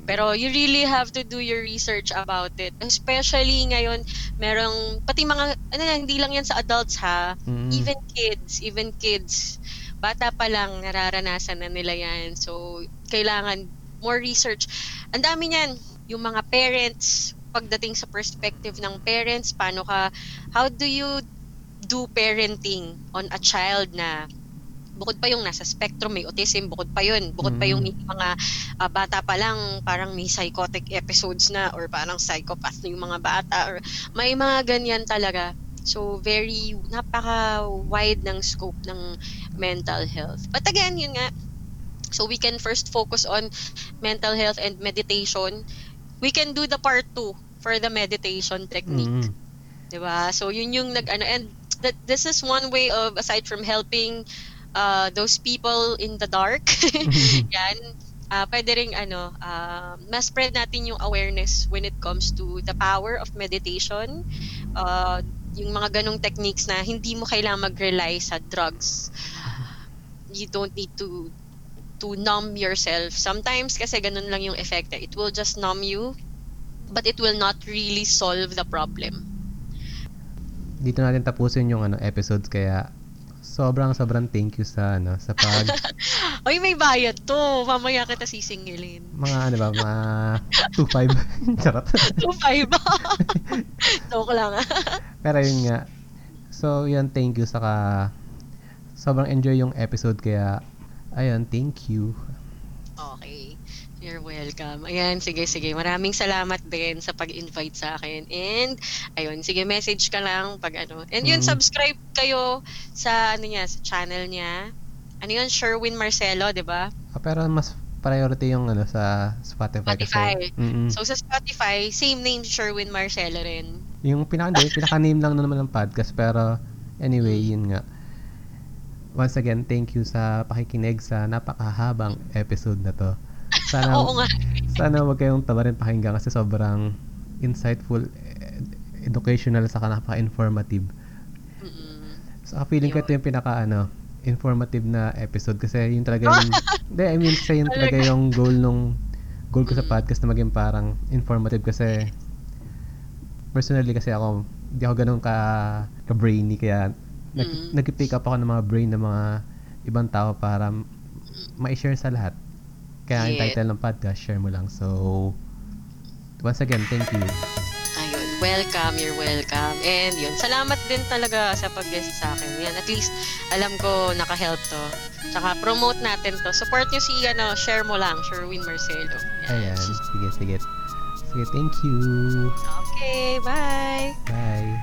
Pero you really have to do your research about it. Especially ngayon, merong, pati mga, ano na, hindi lang yan sa adults ha, Mm. even kids, even kids, bata pa lang, nararanasan na nila yan. So, kailangan more research. Ang dami niyan, yung mga parents, pagdating sa perspective ng parents, paano ka, how do you do parenting on a child na bukod pa yung nasa spectrum, may autism, bukod pa yun, bukod pa yung Mm. mga ah, bata pa lang, parang may psychotic episodes na or parang psychopath na yung mga bata or may mga ganyan talaga. So, very, napaka-wide ng scope ng mental health. But again, yun nga, so we can first focus on mental health and meditation. We can do the part two for the meditation technique. Mm. 'di ba? So yun yung nag ano and that this is one way of aside from helping uh, those people in the dark. yan. ah pwede ring ano, ah, mas spread natin yung awareness when it comes to the power of meditation. Uh, yung mga ganong techniques na hindi mo kailangan mag-rely sa drugs. You don't need to to numb yourself. Sometimes kasi ganun lang yung effect. eh. It will just numb you, but it will not really solve the problem. Dito natin tapusin yung ano episodes kaya sobrang sobrang thank you sa ano sa pag Oy, may bayad to. Mamaya kita sisingilin. mga ano ba mga 2-5 charot 2.5 Joke lang. pero yun nga so yun thank you saka sobrang enjoy yung episode kaya ayun thank you Okay. You're welcome. Ayan, sige, sige. Maraming salamat din sa pag-invite sa akin. And, ayun, sige, message ka lang pag ano. And yun, Mm. subscribe kayo sa, ano niya, sa channel niya. Ano yun, Sherwin Marcelo, di ba? Ah, pero mas priority yung ano sa Spotify, Spotify. kasi mm So, sa Spotify, same name, Sherwin Marcelo rin. yung pinaka pinaka name lang naman ng podcast pero anyway yun nga once again thank you sa pakikinig sa napakahabang episode na to sana Oo nga. sana wag kayong tawarin pakinggan kasi sobrang insightful ed- educational saka napaka-informative Mm-mm. so feeling ko ito yung pinaka ano informative na episode kasi yun talaga yung hindi I mean kasi yun talaga yung goal nung goal ko sa Mm. podcast na maging parang informative kasi personally kasi ako hindi ako ganun ka ka brainy kaya nag, Mm. nag-pick up ako ng mga brain ng mga ibang tao para ma-share sa lahat kaya ang Yes. title ng podcast share mo lang so once again thank you Ayun, welcome, you're welcome. And yun, salamat din talaga sa pag-guest sa akin. Yan, at least alam ko naka-help to. Tsaka promote natin to. Support nyo si, ano, share mo lang, Sherwin Marcelo. Yan. ayan sige sige sige thank you Okay, bye! bye